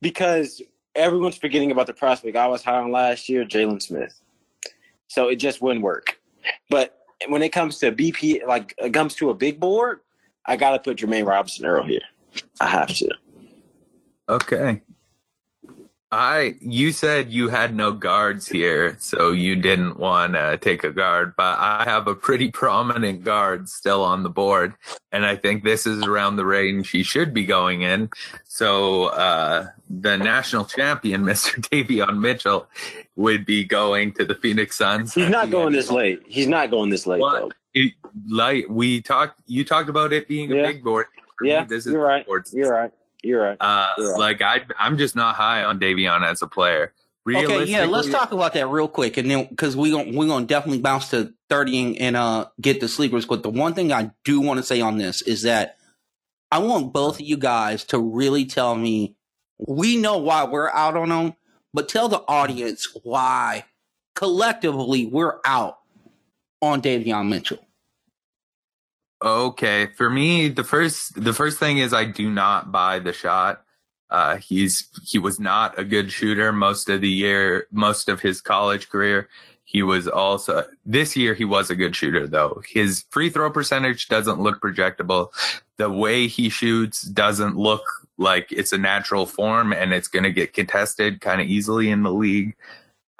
because everyone's forgetting about the prospect I was high on last year, Jalen Smith. So it just wouldn't work. But when it comes to BP, like it comes to a big board, I gotta put Jermaine Robinson Earl here. I have to. Okay. I you said you had no guards here, so you didn't want to take a guard, but I have a pretty prominent guard still on the board, and I think this is around the range he should be going in. So uh, the national champion, Mr. Davion Mitchell, would be going to the Phoenix Suns. He's not going this late. He's not going this late What? though. It- like we talked, you talked about it being a big board. For Yeah, me, this is you're right. board. You're right. You're right. Uh, Yeah. like I, I'm just not high on Davion as a player. Okay, yeah, let's talk about that real quick, and then because we gon' we're gonna definitely bounce to thirty and, and uh get the sleepers. But the one thing I do want to say on this is that I want both of you guys to really tell me we know why we're out on them, but tell the audience why collectively we're out on Davion Mitchell. Okay, for me, the first the first thing is I do not buy the shot. Uh, he's he was not a good shooter most of the year, most of his college career. He was also this year he was a good shooter though. His free throw percentage doesn't look projectable. The way he shoots doesn't look like it's a natural form and it's going to get contested kind of easily in the league.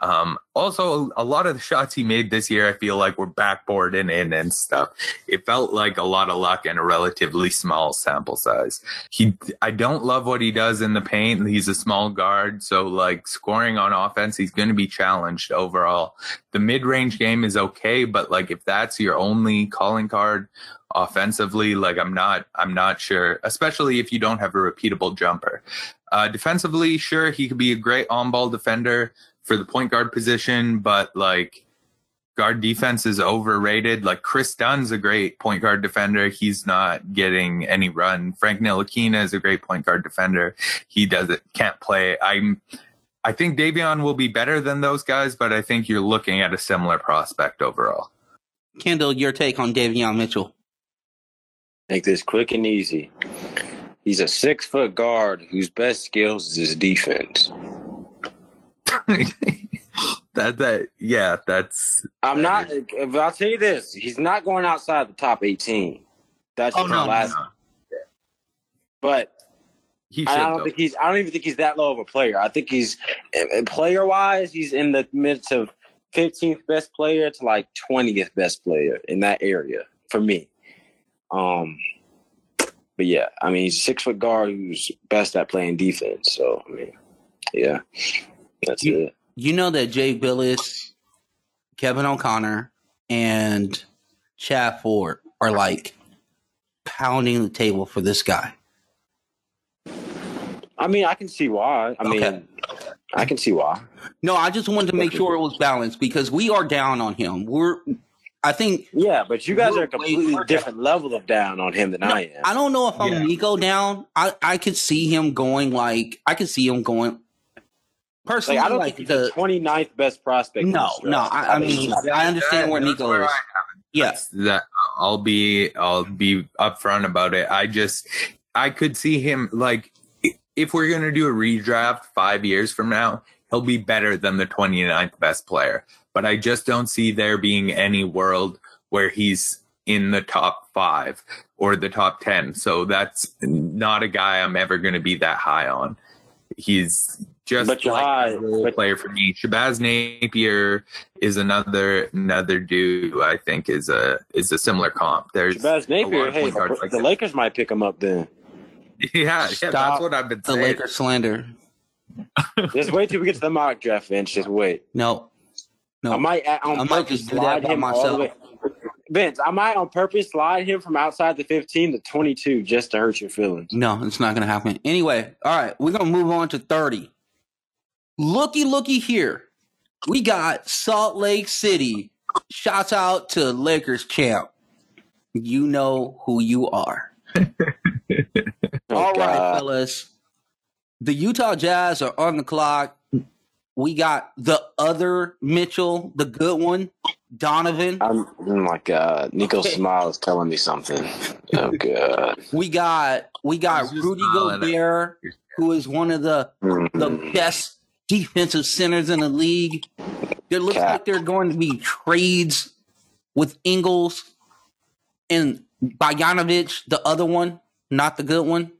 Um, also, a lot of the shots he made this year, I feel like were backboard and in and stuff. It felt like a lot of luck and a relatively small sample size. He, I don't love what he does in the paint. He's a small guard, so like scoring on offense, he's going to be challenged overall. The mid range game is okay, but like if that's your only calling card offensively, like I'm not, I'm not sure, especially if you don't have a repeatable jumper. Uh, defensively, sure, he could be a great on ball defender for the point guard position, but like guard defense is overrated. Like Kris Dunn's a great point guard defender. He's not getting any run. Frank Ntilikina is a great point guard defender. He doesn't can't play. I'm I think Davion will be better than those guys, but I think you're looking at a similar prospect overall. Kendall, your take on Davion Mitchell? Make this quick and easy. He's a six foot guard whose best skills is his defense. that that yeah, that's I'm not. I'll tell you this: he's not going outside the top 18. That's Oh, no, last. no. But he should I don't go. think he's. I don't even think he's that low of a player. I think he's player wise, he's in the midst of 15th best player to like 20th best player in that area for me. Um, but yeah, I mean, he's a six foot guard who's best at playing defense. So I mean, yeah, that's You- it. You know that Jay Bilas, Kevin O'Connor, and Chad Ford are like pounding the table for this guy. I mean, I can see why. I mean, I can see why. No, I just wanted to make sure it was balanced because we are down on him. We're, I think, Yeah, but you guys We're a completely different level of down on him than No, I am. I don't know if I'm Yeah. Nico down. I, I could see him going like, I could see him going personally. Like, I don't like think he's the the 29th best prospect. no, no. I, I mean, I understand where Nico where is. Yes, Yeah, that I'll be I'll be upfront about it. I just I could see him like if we're gonna do a redraft five years from now, he'll be better than the 29th best player. But I just don't see there being any world where he's in the top five or the top 10. So that's not a guy I'm ever going to be that high on. He's just But you're like high, a role but- player for me. Shabazz Napier is another another dude who I think is a is a similar comp. There's Shabazz Napier, hey, point guards like the. Lakers might pick him up then. yeah, yeah, Stop that's what I've been saying. The. Lakers slander. Just wait till we get to the mock draft, Vince. Just wait. No. No. I might on I might purpose just do that slide by him all myself. Vince, I might on purpose slide him from outside the 15 to 22 just to hurt your feelings. No, it's not going to happen. Anyway, all right, we're going to move on to 30. Looky, looky here. We got Salt Lake City. Shouts out to Lakers champ. You know who you are. Oh, All right, God. fellas. The Utah Jazz are on the clock. We got the other Mitchell, the good one, Donovan. I'm, oh my God. Nico's Okay. smile is telling me something. Oh, God. We got we got Rudy smiling at- Gobert, who is one of the the Mm. best defensive centers in the league. There looks Cap. like they're going to be trades with Ingles and Bogdanovich, the other one, not the good one.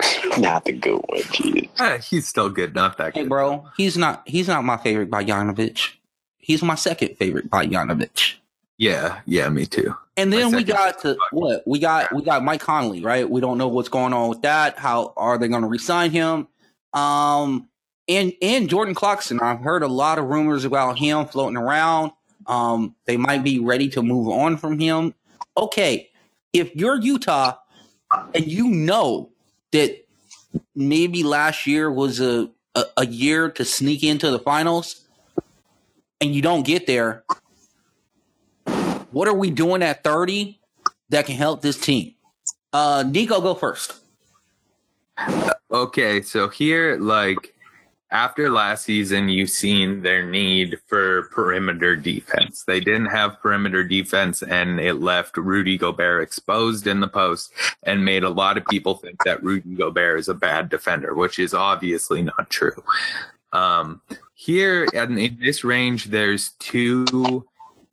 Not the good one, jeez. Eh, he's still good, not that Hey, good. bro, he's not he's not my favorite Bogdanovich. He's my second favorite Bogdanovich. Yeah, yeah, me too. And then we got to what we got we got Mike Conley, right? We don't know what's going on with that. How are they going to resign him? Um and and Jordan Clarkson, I've heard a lot of rumors about him floating around. Um they might be ready to move on from him. Okay, if you're Utah and you know that maybe last year was a, a, a year to sneak into the finals and you don't get there, what are we doing at 30 that can help this team? Uh Nico, go first. Okay, so here, like after last season, you've seen their need for perimeter defense. They didn't have perimeter defense, and it left Rudy Gobert exposed in the post and made a lot of people think that Rudy Gobert is a bad defender, which is obviously not true. Um, here and in this range, there's two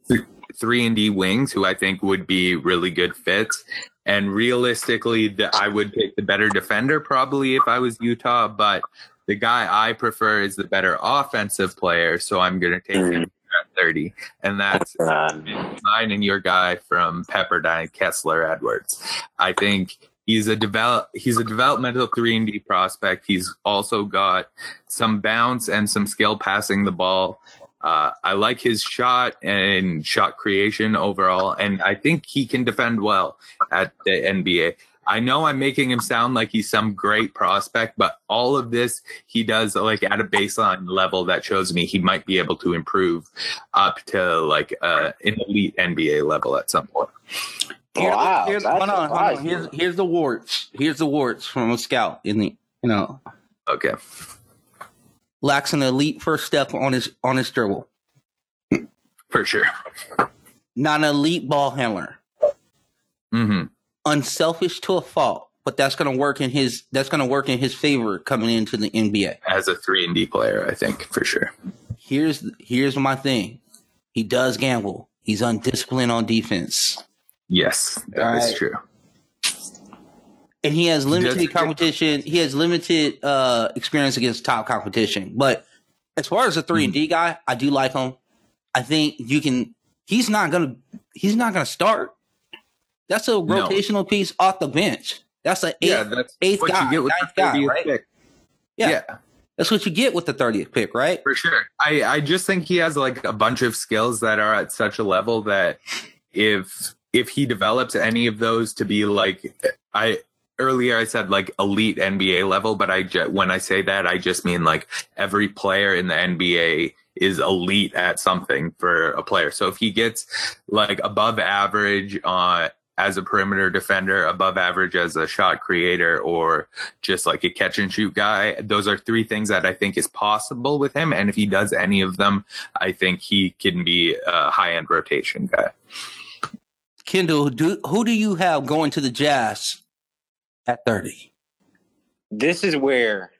th- three and D wings who I think would be really good fits. And realistically, the, I would pick the better defender probably if I was Utah, but the guy I prefer is the better offensive player, so I'm going to take him at 30, and that's mine and your guy from Pepperdine, Kessler Edwards. I think he's a develop he's a developmental three and D prospect. He's also got some bounce and some skill passing the ball. Uh, I like his shot and shot creation overall, and I think he can defend well at the NBA. I know I'm making him sound like he's some great prospect, but all of this he does like at a baseline level that shows me he might be able to improve up to like uh, an elite NBA level at some point. Wow, here's, that's hold on, hold on. Here's, here's the warts. Here's the warts from a scout in the you know Okay. lacks an elite first step on his on his dribble. For sure. Not an elite ball handler. hmm Unselfish to a fault, but that's gonna work in his that's gonna work in his favor coming into the NBA. As a three and D player, I think for sure. Here's here's my thing. He does gamble. He's undisciplined on defense. Yes, that is true. and he has limited Does- competition. He has limited uh, experience against top competition. But as far as a three and D guy, I do like him. I think you can. He's not gonna. He's not gonna start. That's a rotational piece off the bench. That's an eighth. yeah, that's eighth what guy, you get with ninth the guy, 30th right? pick. Yeah. yeah. That's what you get with the thirtieth pick, right? For sure. I, I just think he has like a bunch of skills that are at such a level that if if he develops any of those to be like I earlier I said like elite NBA level, but I ju- when I say that I just mean like every player in the NBA is elite at something for a player. So if he gets like above average on as a perimeter defender, above average as a shot creator, or just like a catch and shoot guy. Those are three things that I think is possible with him. And if he does any of them, I think he can be a high end rotation guy. Kendall, do, who do you have going to the Jazz at 30. This is where,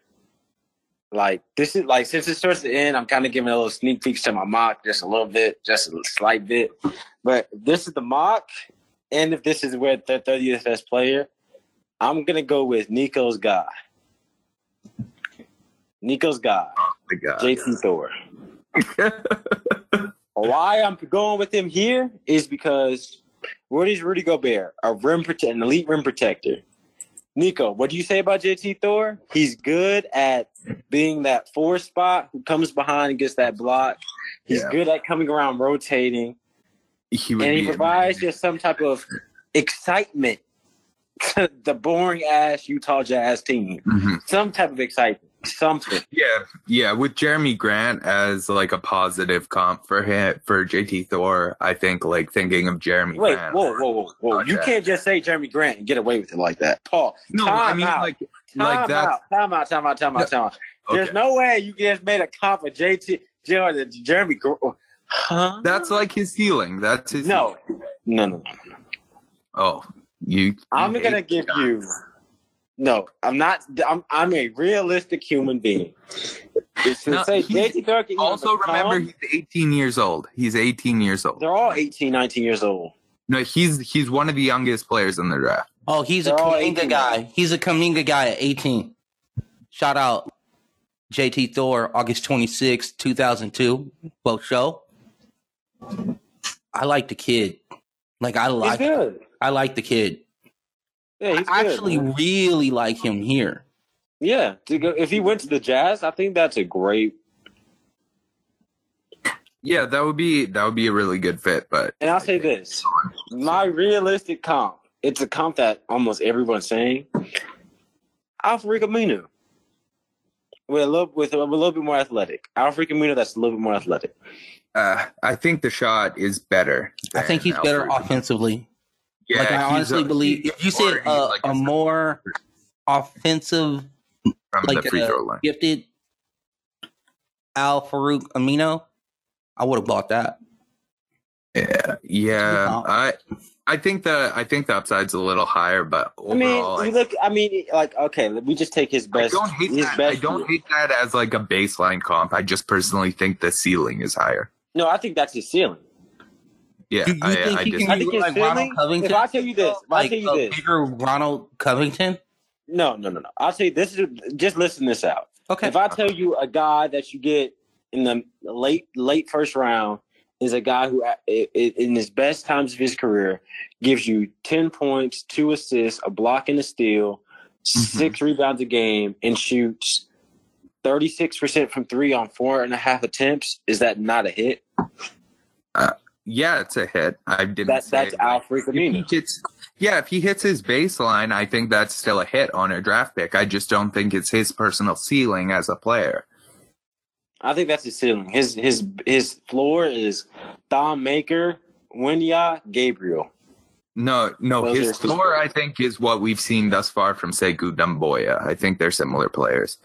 like, this is like since it starts to end, I'm kind of giving a little sneak peeks to my mock, just a little bit, just a slight bit. But this is the mock, and if this is where the 30th best player, I'm gonna go with Nico's guy. Nico's guy, The guy. JT Thor. Why I'm going with him here is because what is Rudy Gobert? A rim prote- an elite rim protector. Nico, what do you say about JT Thor? He's good at being that four spot who comes behind and gets that block. He's Yeah. good at coming around rotating. He would and he be provides just some type of excitement to the boring ass Utah Jazz team. Mhm. Some type of excitement. Something. Yeah, yeah. With Jerami Grant as like a positive comp for him for JT Thor, I think like thinking of Jerami Wait, Grant. whoa, whoa, whoa, whoa. You can't just say Jerami Grant and get away with it like that. Paul. No, I mean out. like like that. Time out, time out, time out, time out. There's Okay. no way you just made a comp of JT Jer- Jerami Gr- Huh? That's like his healing. That's his no. No, no, no. Oh, you. I'm you gonna give the guy. you no, I'm not I'm I'm a realistic human being. It's No, say he's- JT Also, become- remember he's 18 years old. He's 18 years old. they're all 18, 19 years old. No, he's he's one of the youngest players in the draft. Oh, he's a They're all Kuminga 18. guy. He's a Kuminga guy at 18. Shout out JT Thor, August 26, 2002. Well, show. I like the kid. Like I like. I like the kid. Yeah, he's I good, actually man. really like him here. Yeah, to go, if he went to the Jazz, I think that's a great. Yeah, that would be that would be a really good fit. But And I'll say this: my realistic comp. It's a comp that almost everyone's saying. Alfred Aminu. With a little, with a, little bit more athletic. Alfred Aminu, that's a little bit more athletic. Uh, I think the shot is better. I think than he's better offensively. Yeah, like I honestly a- believe if you said a, like a more offensive, from like the free a throw line. gifted Al Farouk Amino, I would have bought that. Yeah, yeah. I I think the I think the upside's a little higher, but I mean, overall, we I, look. I mean, like, okay, we just take his best. I best. don't hate his that. best I don't year. hate that as like a baseline comp. I just personally think the ceiling is higher. No, I think that's his ceiling. Yeah, Do you I, think I he just can I be think his like Ronald ceiling- Covington? if I tell you this, if I like tell you a this- bigger Ronald Covington. No, no, no, no. I'll tell you this is just listen this out. Okay, If I tell you a guy that you get in the late late first round is a guy who i- i- in his best times of his career gives you 10 points, two assists, a block and a steal, mm-hmm. six rebounds a game, and shoots 36% from three on four and a half attempts, is that not a hit? Uh, yeah, it's a hit. I didn't. That, say, that's Alfred if he yeah, if he hits his baseline, I think that's still a hit on a draft pick. I just don't think it's his personal ceiling as a player. I think that's his ceiling. His his his floor is Thon Maker, Wenyen, Gabriel. No, no, Those his his floor. I think, is what we've seen thus far from Sekou Doumbouya. I think they're similar players.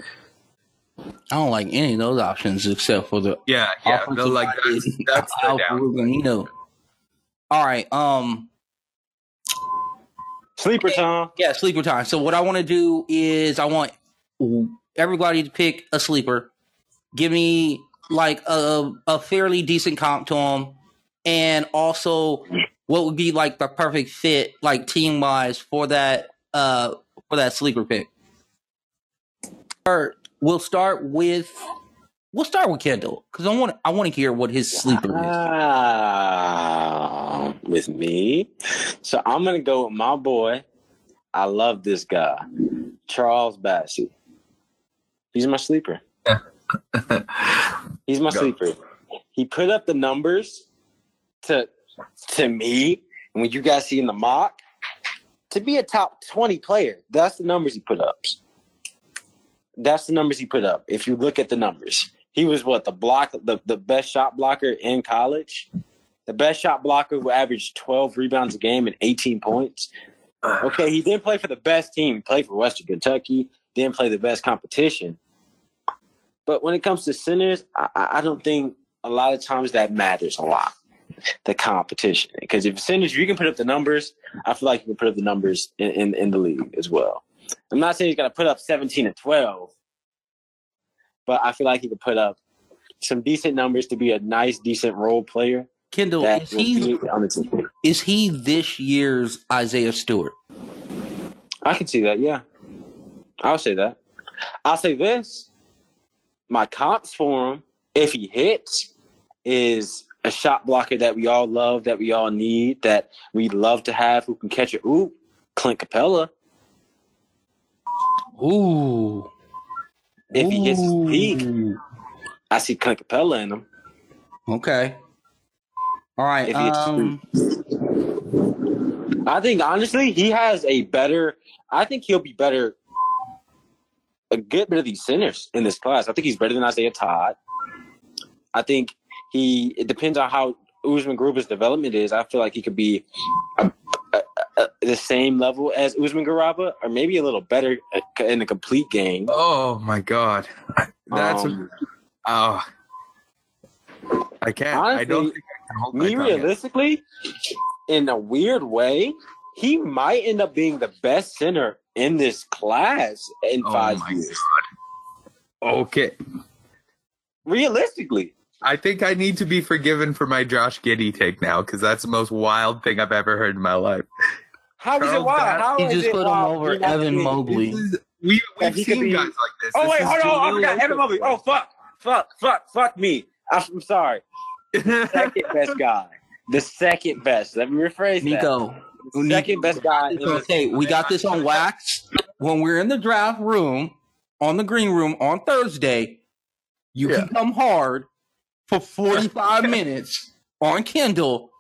I don't like any of those options except for the Yeah, yeah, offensive they're like that's, minded that's the Al down. Farouq Aminu. All right, um, Sleeper time. yeah, sleeper time. So what I want to do is I want everybody to pick a sleeper. Give me like a a fairly decent comp to them, and also what would be like the perfect fit, like team wise, for that uh for that sleeper pick. Or we'll start with we'll start with Kendall because I want I want to hear what his sleeper is. Ah, with me. So I'm gonna go with my boy. I love this guy, Charles Bassey. He's my sleeper. He's my Go. sleeper. He put up the numbers to to me, and when you guys see in the mock, to be a top 20 player, that's the numbers he put up. That's the numbers he put up. If you look at the numbers, he was what the block the, the best shot blocker in college. The best shot blocker who averaged 12 rebounds a game and 18 points. Ah. Okay, he didn't play for the best team. He played for Western Kentucky. Didn't play the best competition. But when it comes to centers, I, I don't think a lot of times that matters a lot. The competition, because if centers, you can put up the numbers. I feel like you can put up the numbers in, in, in the league as well. I'm not saying he's gonna put up 17 and 12, but I feel like he could put up some decent numbers to be a nice, decent role player. Kendall, is he on the is he this year's Isaiah Stewart? I can see that. Yeah, I'll say that. I'll say this: my comps for him, if he hits, is a shot blocker that we all love, that we all need, that we love to have, who can catch it. Ooh, Clint Capela. Ooh. If he gets his peak, I see Clint Capela in him. Okay. All right. If he hits Um, I think honestly, he has a better. I think he'll be better. A good bit of these centers in this class. I think he's better than Isaiah Todd. I think he. It depends on how Usman Garuba's development is. I feel like he could be a, the same level as Usman Garuba, or maybe a little better in the complete game. Oh my god, that's Um, oh. I can't. I don't think I can hold my me realistically, in a weird way, he might end up being the best center in this class in Oh five my years. god. Okay. Realistically, I think I need to be forgiven for my Josh Giddey take now because that's the most wild thing I've ever heard in my life. How is it Charles wild? Bass- How he is just it put him over You're Evan being- Mobley. Is- we we've he could seen be- guys like this. Oh This wait, hold on! I Jaleel forgot Evan Mobley. Oh fuck, fuck, fuck, fuck me. I'm sorry. Second best guy. The second best. Let me rephrase that. Nico. Second best guy. In It's the, okay. We got this on wax. When we're in the draft room, on the green room on Thursday, you Yeah. can come hard for 45 minutes on Kindle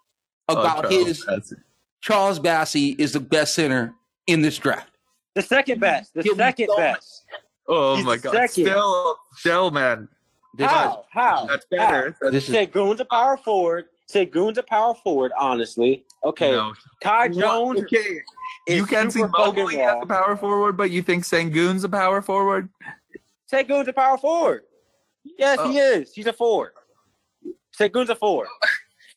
Oh, about Charles his Bassey. Charles Bassey is the best center in this draft. the second best. The He'll be second so- best. Oh He's my god. second. Still, still, man. This, How? How? That's How? better. That's, this is Sengun's a power forward. Sengun's a power forward. Honestly, okay. no. Ty Jones. Okay. is You can see super fucking Mobley as a power forward, but you think Sengun's a power forward? Sengun's a power forward. Yes, Oh. he is. He's a forward. Sengun's a forward.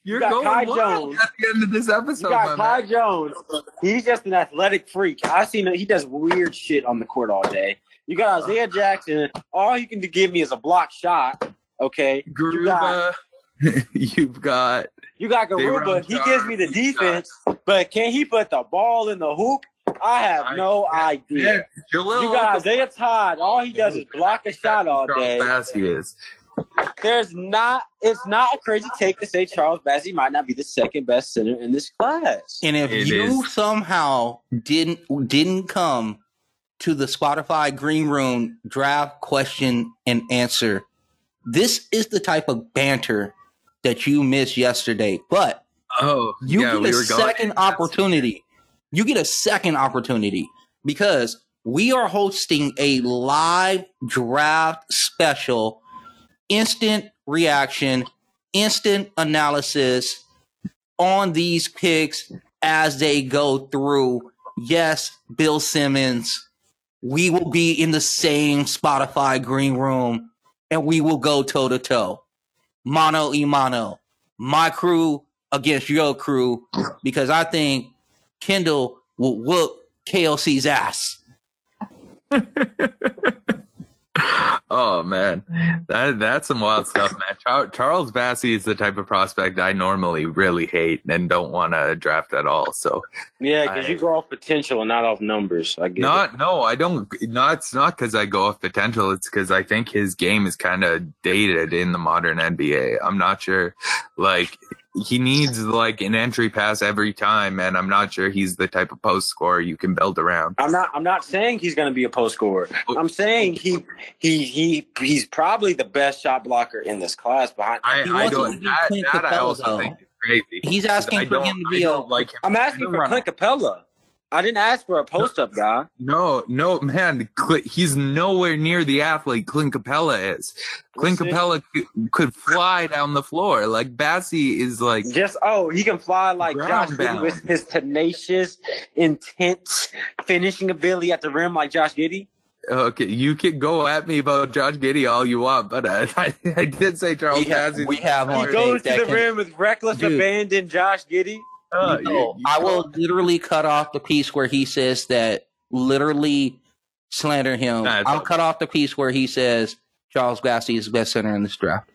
You're got going Kai Jones. at the end of this episode. You got my Ty man. Jones. He's just an athletic freak. I seen him. He does weird shit on the court all day. You got Isaiah Jackson. All you can give me is a block shot. Okay. You got, You've got you got Garuba. He gives me the Sharpe. Got- defense, but can he put the ball in the hoop? I have I- no yeah, idea. Jalil You got Okafor. Isaiah Todd. All he does is block a shot all Charles day. he is. There's not. It's not a crazy take to say Charles Bassey might not be the second best center in this class. And if It you is. somehow didn't didn't come to the Spotify Green Room draft question and answer, this is the type of banter that you missed yesterday. But Oh, you yeah, get we a were going. second opportunity. You get a second opportunity because we are hosting a live draft special, instant reaction, instant analysis on these picks as they go through. Yes, Bill Simmons, we will be in the same Spotify green room and we will go toe to toe. Mano y mano. My crew against your crew because I think Kendall will whoop KLC's ass. Oh man, that that's some wild stuff, man. Char- Charles Bassey is the type of prospect I normally really hate and don't want to draft at all. So Yeah, because you go off potential and not off numbers. I get it. not no, I don't. Not it's not because I go off potential. It's because I think his game is kind of dated in the modern NBA. I'm not sure, like. He needs like an entry pass every time, and I'm not sure he's the type of post scorer you can build around. I'm not. I'm not saying he's going to be a post scorer. I'm saying he he he he's probably the best shot blocker in this class. Behind, I, He I don't. be That, Clint that I also though. think is crazy. He's asking for him to be a like him. I'm asking for. Clint Capela. I didn't ask for a post up guy. No, no, man. He's nowhere near the athlete Clint Capela is. Clint Listen. Capela could fly down the floor. Like Bassey is like. Just oh, he can fly like Josh Ground Giddey with his tenacious, intense finishing ability at the rim, like Josh Giddey. Okay, you can go at me about Josh Giddey all you want, but uh, I, I did say Charles We have- Bassey. we have He goes to the can- rim with reckless Dude. abandon. Josh Giddey. Uh, No, you- you I call- will literally cut off the piece where he says that literally slander him. Nah, I'll all- cut off the piece where he says Charles Bassey is the best center in this draft.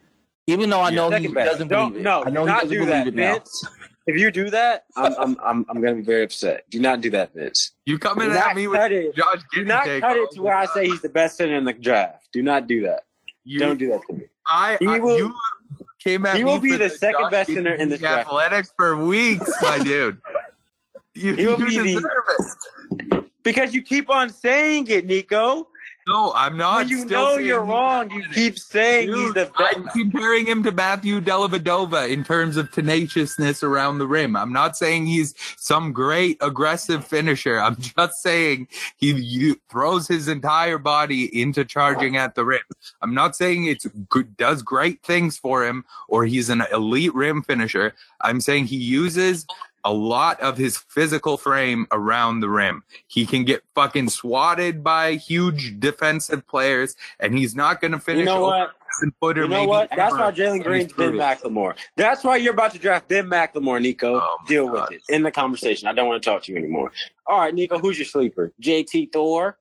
Even though I know he Second best. doesn't Don't- believe it. no, I know do he not doesn't do believe that, it now. Vince. If you do that, I'm I'm I'm, I'm gonna be very upset. Do not do that, Vince. You coming Do at not me with it. Josh Do not take cut it to where I say he's the best center in the draft. Do not do that. You, Don't do that to me. I, I will- you came at he will be the second Josh best center in the. Athletics for weeks, my dude. You, He will you be the- it. Because you keep on saying it, Nico. No, I'm not. when you know you're wrong, you keep saying he's Dude, the I'm comparing him to Matthew Dellavedova in terms of tenaciousness around the rim. I'm not saying he's some great aggressive finisher. I'm just saying he you, throws his entire body into charging at the rim. I'm not saying it's good, does great things for him or he's an elite rim finisher. I'm saying he uses a lot of his physical frame around the rim. He can get fucking swatted by huge defensive players, and he's not going to finish You know what? footer. You know what? That's why Jalen Green's Ben. McLemore. That's why you're about to draft Ben McLemore, Nico. Oh Deal God. with it in the conversation. I don't want to talk to you anymore. All right, Nico, who's your sleeper? JT Thor.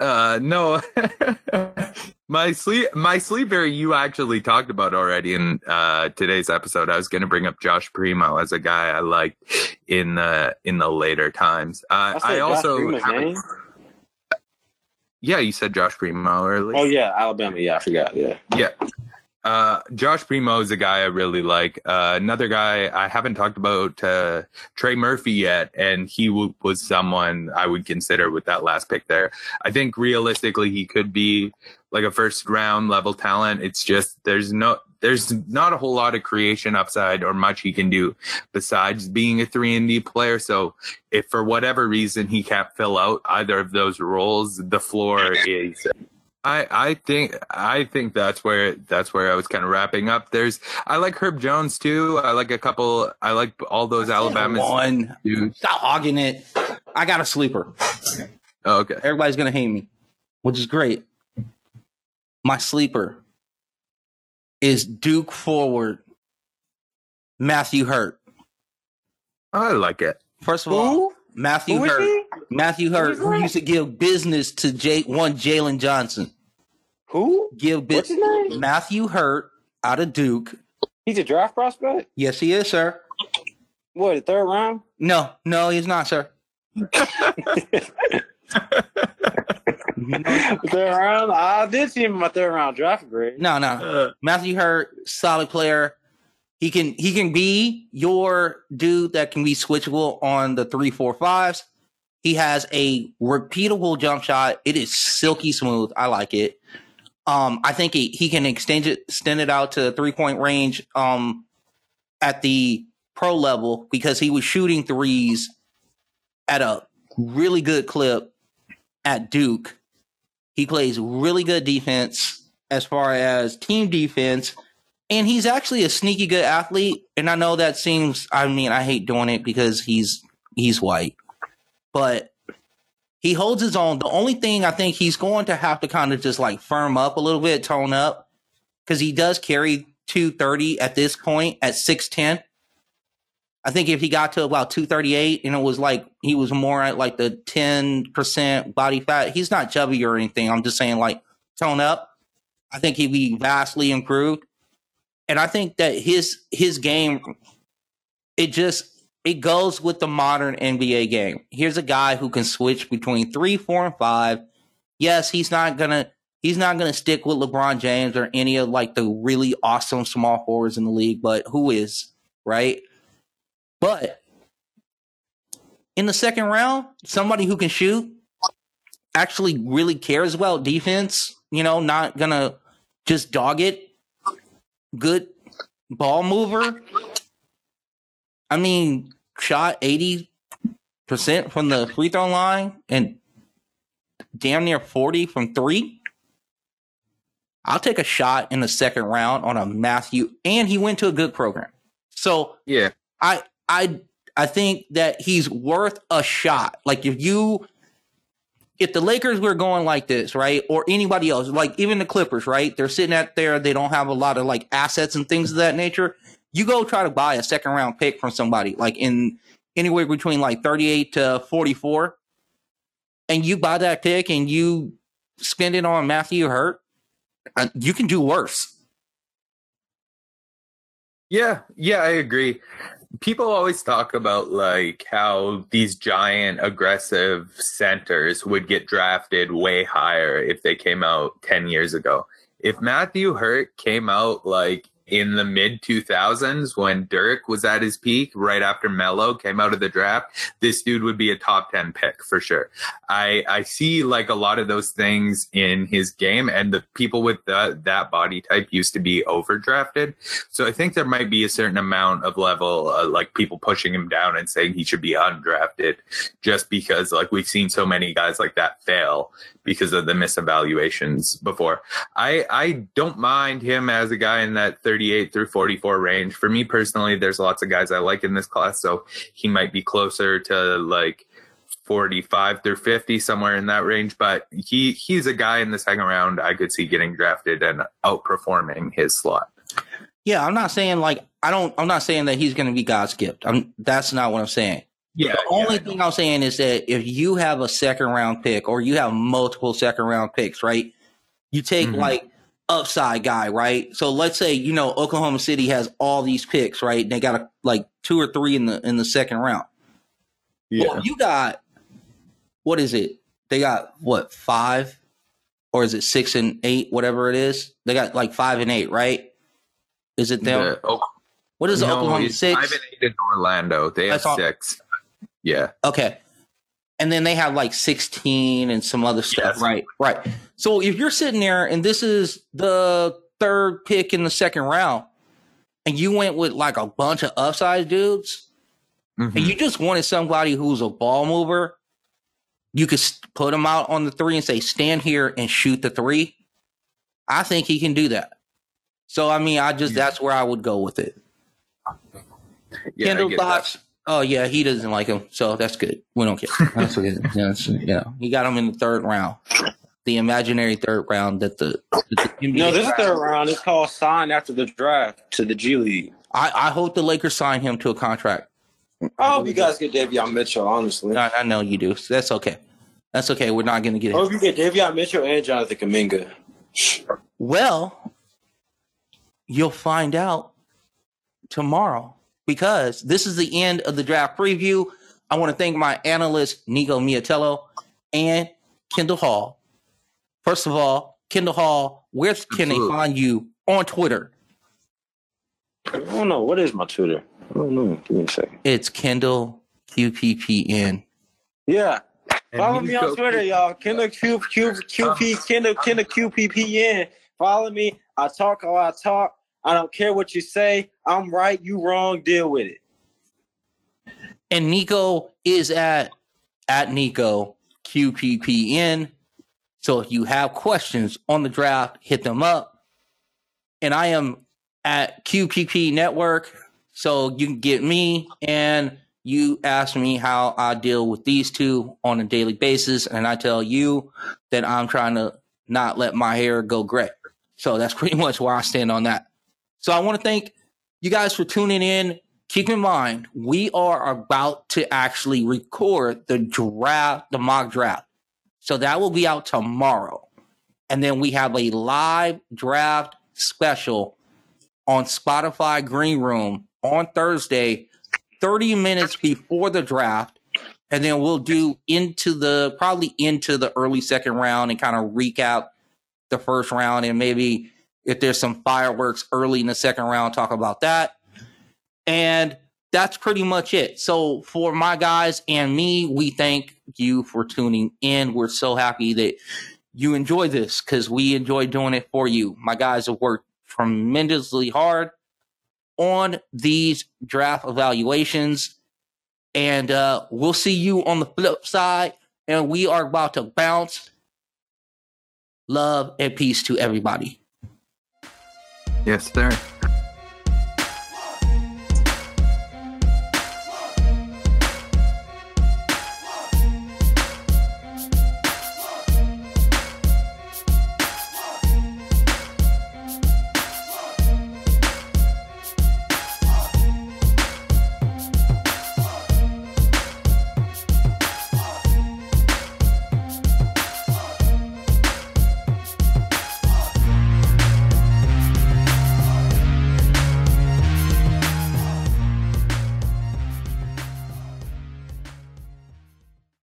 Uh, no, my sleep, my sleeper. You actually talked about already in uh today's episode. I was going to bring up Josh Primo as a guy I liked in the in the later times. Uh, I, I also, Freeman's haven't- name. yeah, you said Josh Primo earlier. Oh yeah, Alabama. Yeah, I forgot. Yeah. Yeah. Uh, Josh Primo is a guy I really like. Uh, another guy I haven't talked about, uh, Trey Murphy yet, and he w- was someone I would consider with that last pick there. I think realistically he could be like a first round level talent. It's just there's no there's not a whole lot of creation upside or much he can do besides being a three and D player. So if for whatever reason he can't fill out either of those roles, the floor is I, I think I think that's where that's where I was kind of wrapping up. There's I like Herb Jones too. I like a couple. I like all those Alabama One. dudes. Stop hogging it. I got a sleeper. Oh, okay, Everybody's gonna hate me, which is great. My sleeper is Duke forward Matthew Hurt. I like it. First of all, Matthew Who is Hurt. he? Matthew Hurt, who used to give business to J- one Jalen Johnson. Who? Give What's his name? Matthew Hurt out of Duke. He's a draft prospect. Yes, he is, sir. What? The third round? No, no, he's not, sir. third round. I did see him in my third round draft grade. No, no. Uh, Matthew Hurt, solid player. He can he can be your dude that can be switchable on the three, four, fives. He has a repeatable jump shot. It is silky smooth. I like it. Um, I think he, he can extend it extend it out to the three point range um at the pro level because he was shooting threes at a really good clip at Duke. He plays really good defense as far as team defense. And he's actually a sneaky good athlete. And I know that seems I mean, I hate doing it because he's he's white. But he holds his own. The only thing I think he's going to have to kind of just like firm up a little bit, tone up, because he does carry 230 at this point at 6'10. I think if he got to about 238 and it was like he was more at like the 10% body fat, he's not chubby or anything. I'm just saying like tone up. I think he'd be vastly improved. And I think that his his game it just it goes with the modern NBA game. Here's a guy who can switch between three, four, and five. Yes, he's not gonna he's not gonna stick with LeBron James or any of like the really awesome small forwards in the league, but who is, right? But in the second round, somebody who can shoot actually really cares about defense, you know, not gonna just dog it. Good ball mover. I mean, shot 80% from the free throw line and damn near 40 from three. I'll take a shot in the second round on a Matthew, and he went to a good program. So yeah, I I I think that he's worth a shot. Like if you if the Lakers were going like this, right? Or anybody else, like even the Clippers, right? They're sitting at there, they don't have a lot of like assets and things of that nature. You go try to buy a second round pick from somebody, like in anywhere between like 38 to 44. and you buy that pick and you spend it on Matthew Hurt, uh, you can do worse. Yeah, yeah, I agree. People always talk about like how these giant aggressive centers would get drafted way higher if they came out 10 years ago. If Matthew Hurt came out like in the mid 2000s when Dirk was at his peak, right after Melo came out of the draft, this dude would be a top 10 pick for sure. I, I see like a lot of those things in his game, and the people with the, that body type used to be overdrafted. So I think there might be a certain amount of level, uh, like people pushing him down and saying he should be undrafted just because like we've seen so many guys like that fail because of the misevaluations before. I I don't mind him as a guy in that 38 through 44 range. For me personally, there's lots of guys I like in this class, so he might be closer to like 45 through 50 somewhere in that range but he he's a guy in the second round i could see getting drafted and outperforming his slot Yeah, I'm not saying like I don't. I'm not saying that he's going to be God's gift. I'm, that's not what I'm saying. yeah The only thing I'm saying is that if you have a second round pick or you have multiple second round picks, right? You take Mhm. like upside guy, right? So let's say you know Oklahoma City has all these picks, right? They got a, like two or three in the in the second round. Well, you got what is it? They got what five, or is it six and eight? Whatever it is, they got like five and eight, right? Is it them? The Oak- what is no, Oklahoma it's six? Five and eight in Orlando. They have That's all- six. Yeah. Okay. And then they have like 16 and some other stuff. Yes. Right. Right. So if you're sitting there and this is the third pick in the second round and you went with like a bunch of upside dudes Mhm. and you just wanted somebody who's a ball mover, you could put him out on the three and say, stand here and shoot the three. I think he can do that. So, I mean, I just, Yeah. that's where I would go with it. yeah, Kendall get that. Thoughts. Oh yeah, he doesn't like him, so that's good. We don't care. That's good. Yeah, that's- you know, he got him in the third round, the imaginary third round that the, that the NBA No, this is draft- third round. It's called sign after the draft to the G League. I, I hope the Lakers sign him to a contract. I hope you guys get Davion Mitchell, honestly. I, I know you do. So that's okay. That's okay. We're not going to get I it. hope you get Davion Mitchell and Jonathan Kuminga. Well, you'll find out tomorrow because this is the end of the draft preview. I want to thank my analyst, Nico Miatello and Kendall Hall. First of all, Kendall Hall, where can they find you on Twitter? I don't know. What is my Twitter? I don't know. Give me a second. It's Kendall QPPN. Yeah. And Follow me on go- Twitter, y'all. Kendall Q, Q, QP, Kendall, Kendall QPPN. Follow me. I talk how I talk. I don't care what you say. I'm right. You wrong. Deal with it. And Nico is at at Nico QPPN. So if you have questions on the draft, hit them up. And I am at QPP Network. So you can get me and you ask me how I deal with these two on a daily basis. And I tell you that I'm trying to not let my hair go gray. So that's pretty much where I stand on that. So I want to thank you guys for tuning in. Keep in mind, we are about to actually record the draft, the mock draft. So that will be out tomorrow. And then we have a live draft special on Spotify Green Room on Thursday, 30 minutes before the draft. And then we'll do into the probably into the early second round and kind of recap the first round and maybe if there's some fireworks early in the second round, talk about that. And that's pretty much it. So for my guys and me, we thank you for tuning in. We're so happy that you enjoy this because we enjoy doing it for you. My guys have worked tremendously hard on these draft evaluations. And uh, we'll see you on the flip side. And we are about to bounce. Love and peace to everybody. Yes, sir.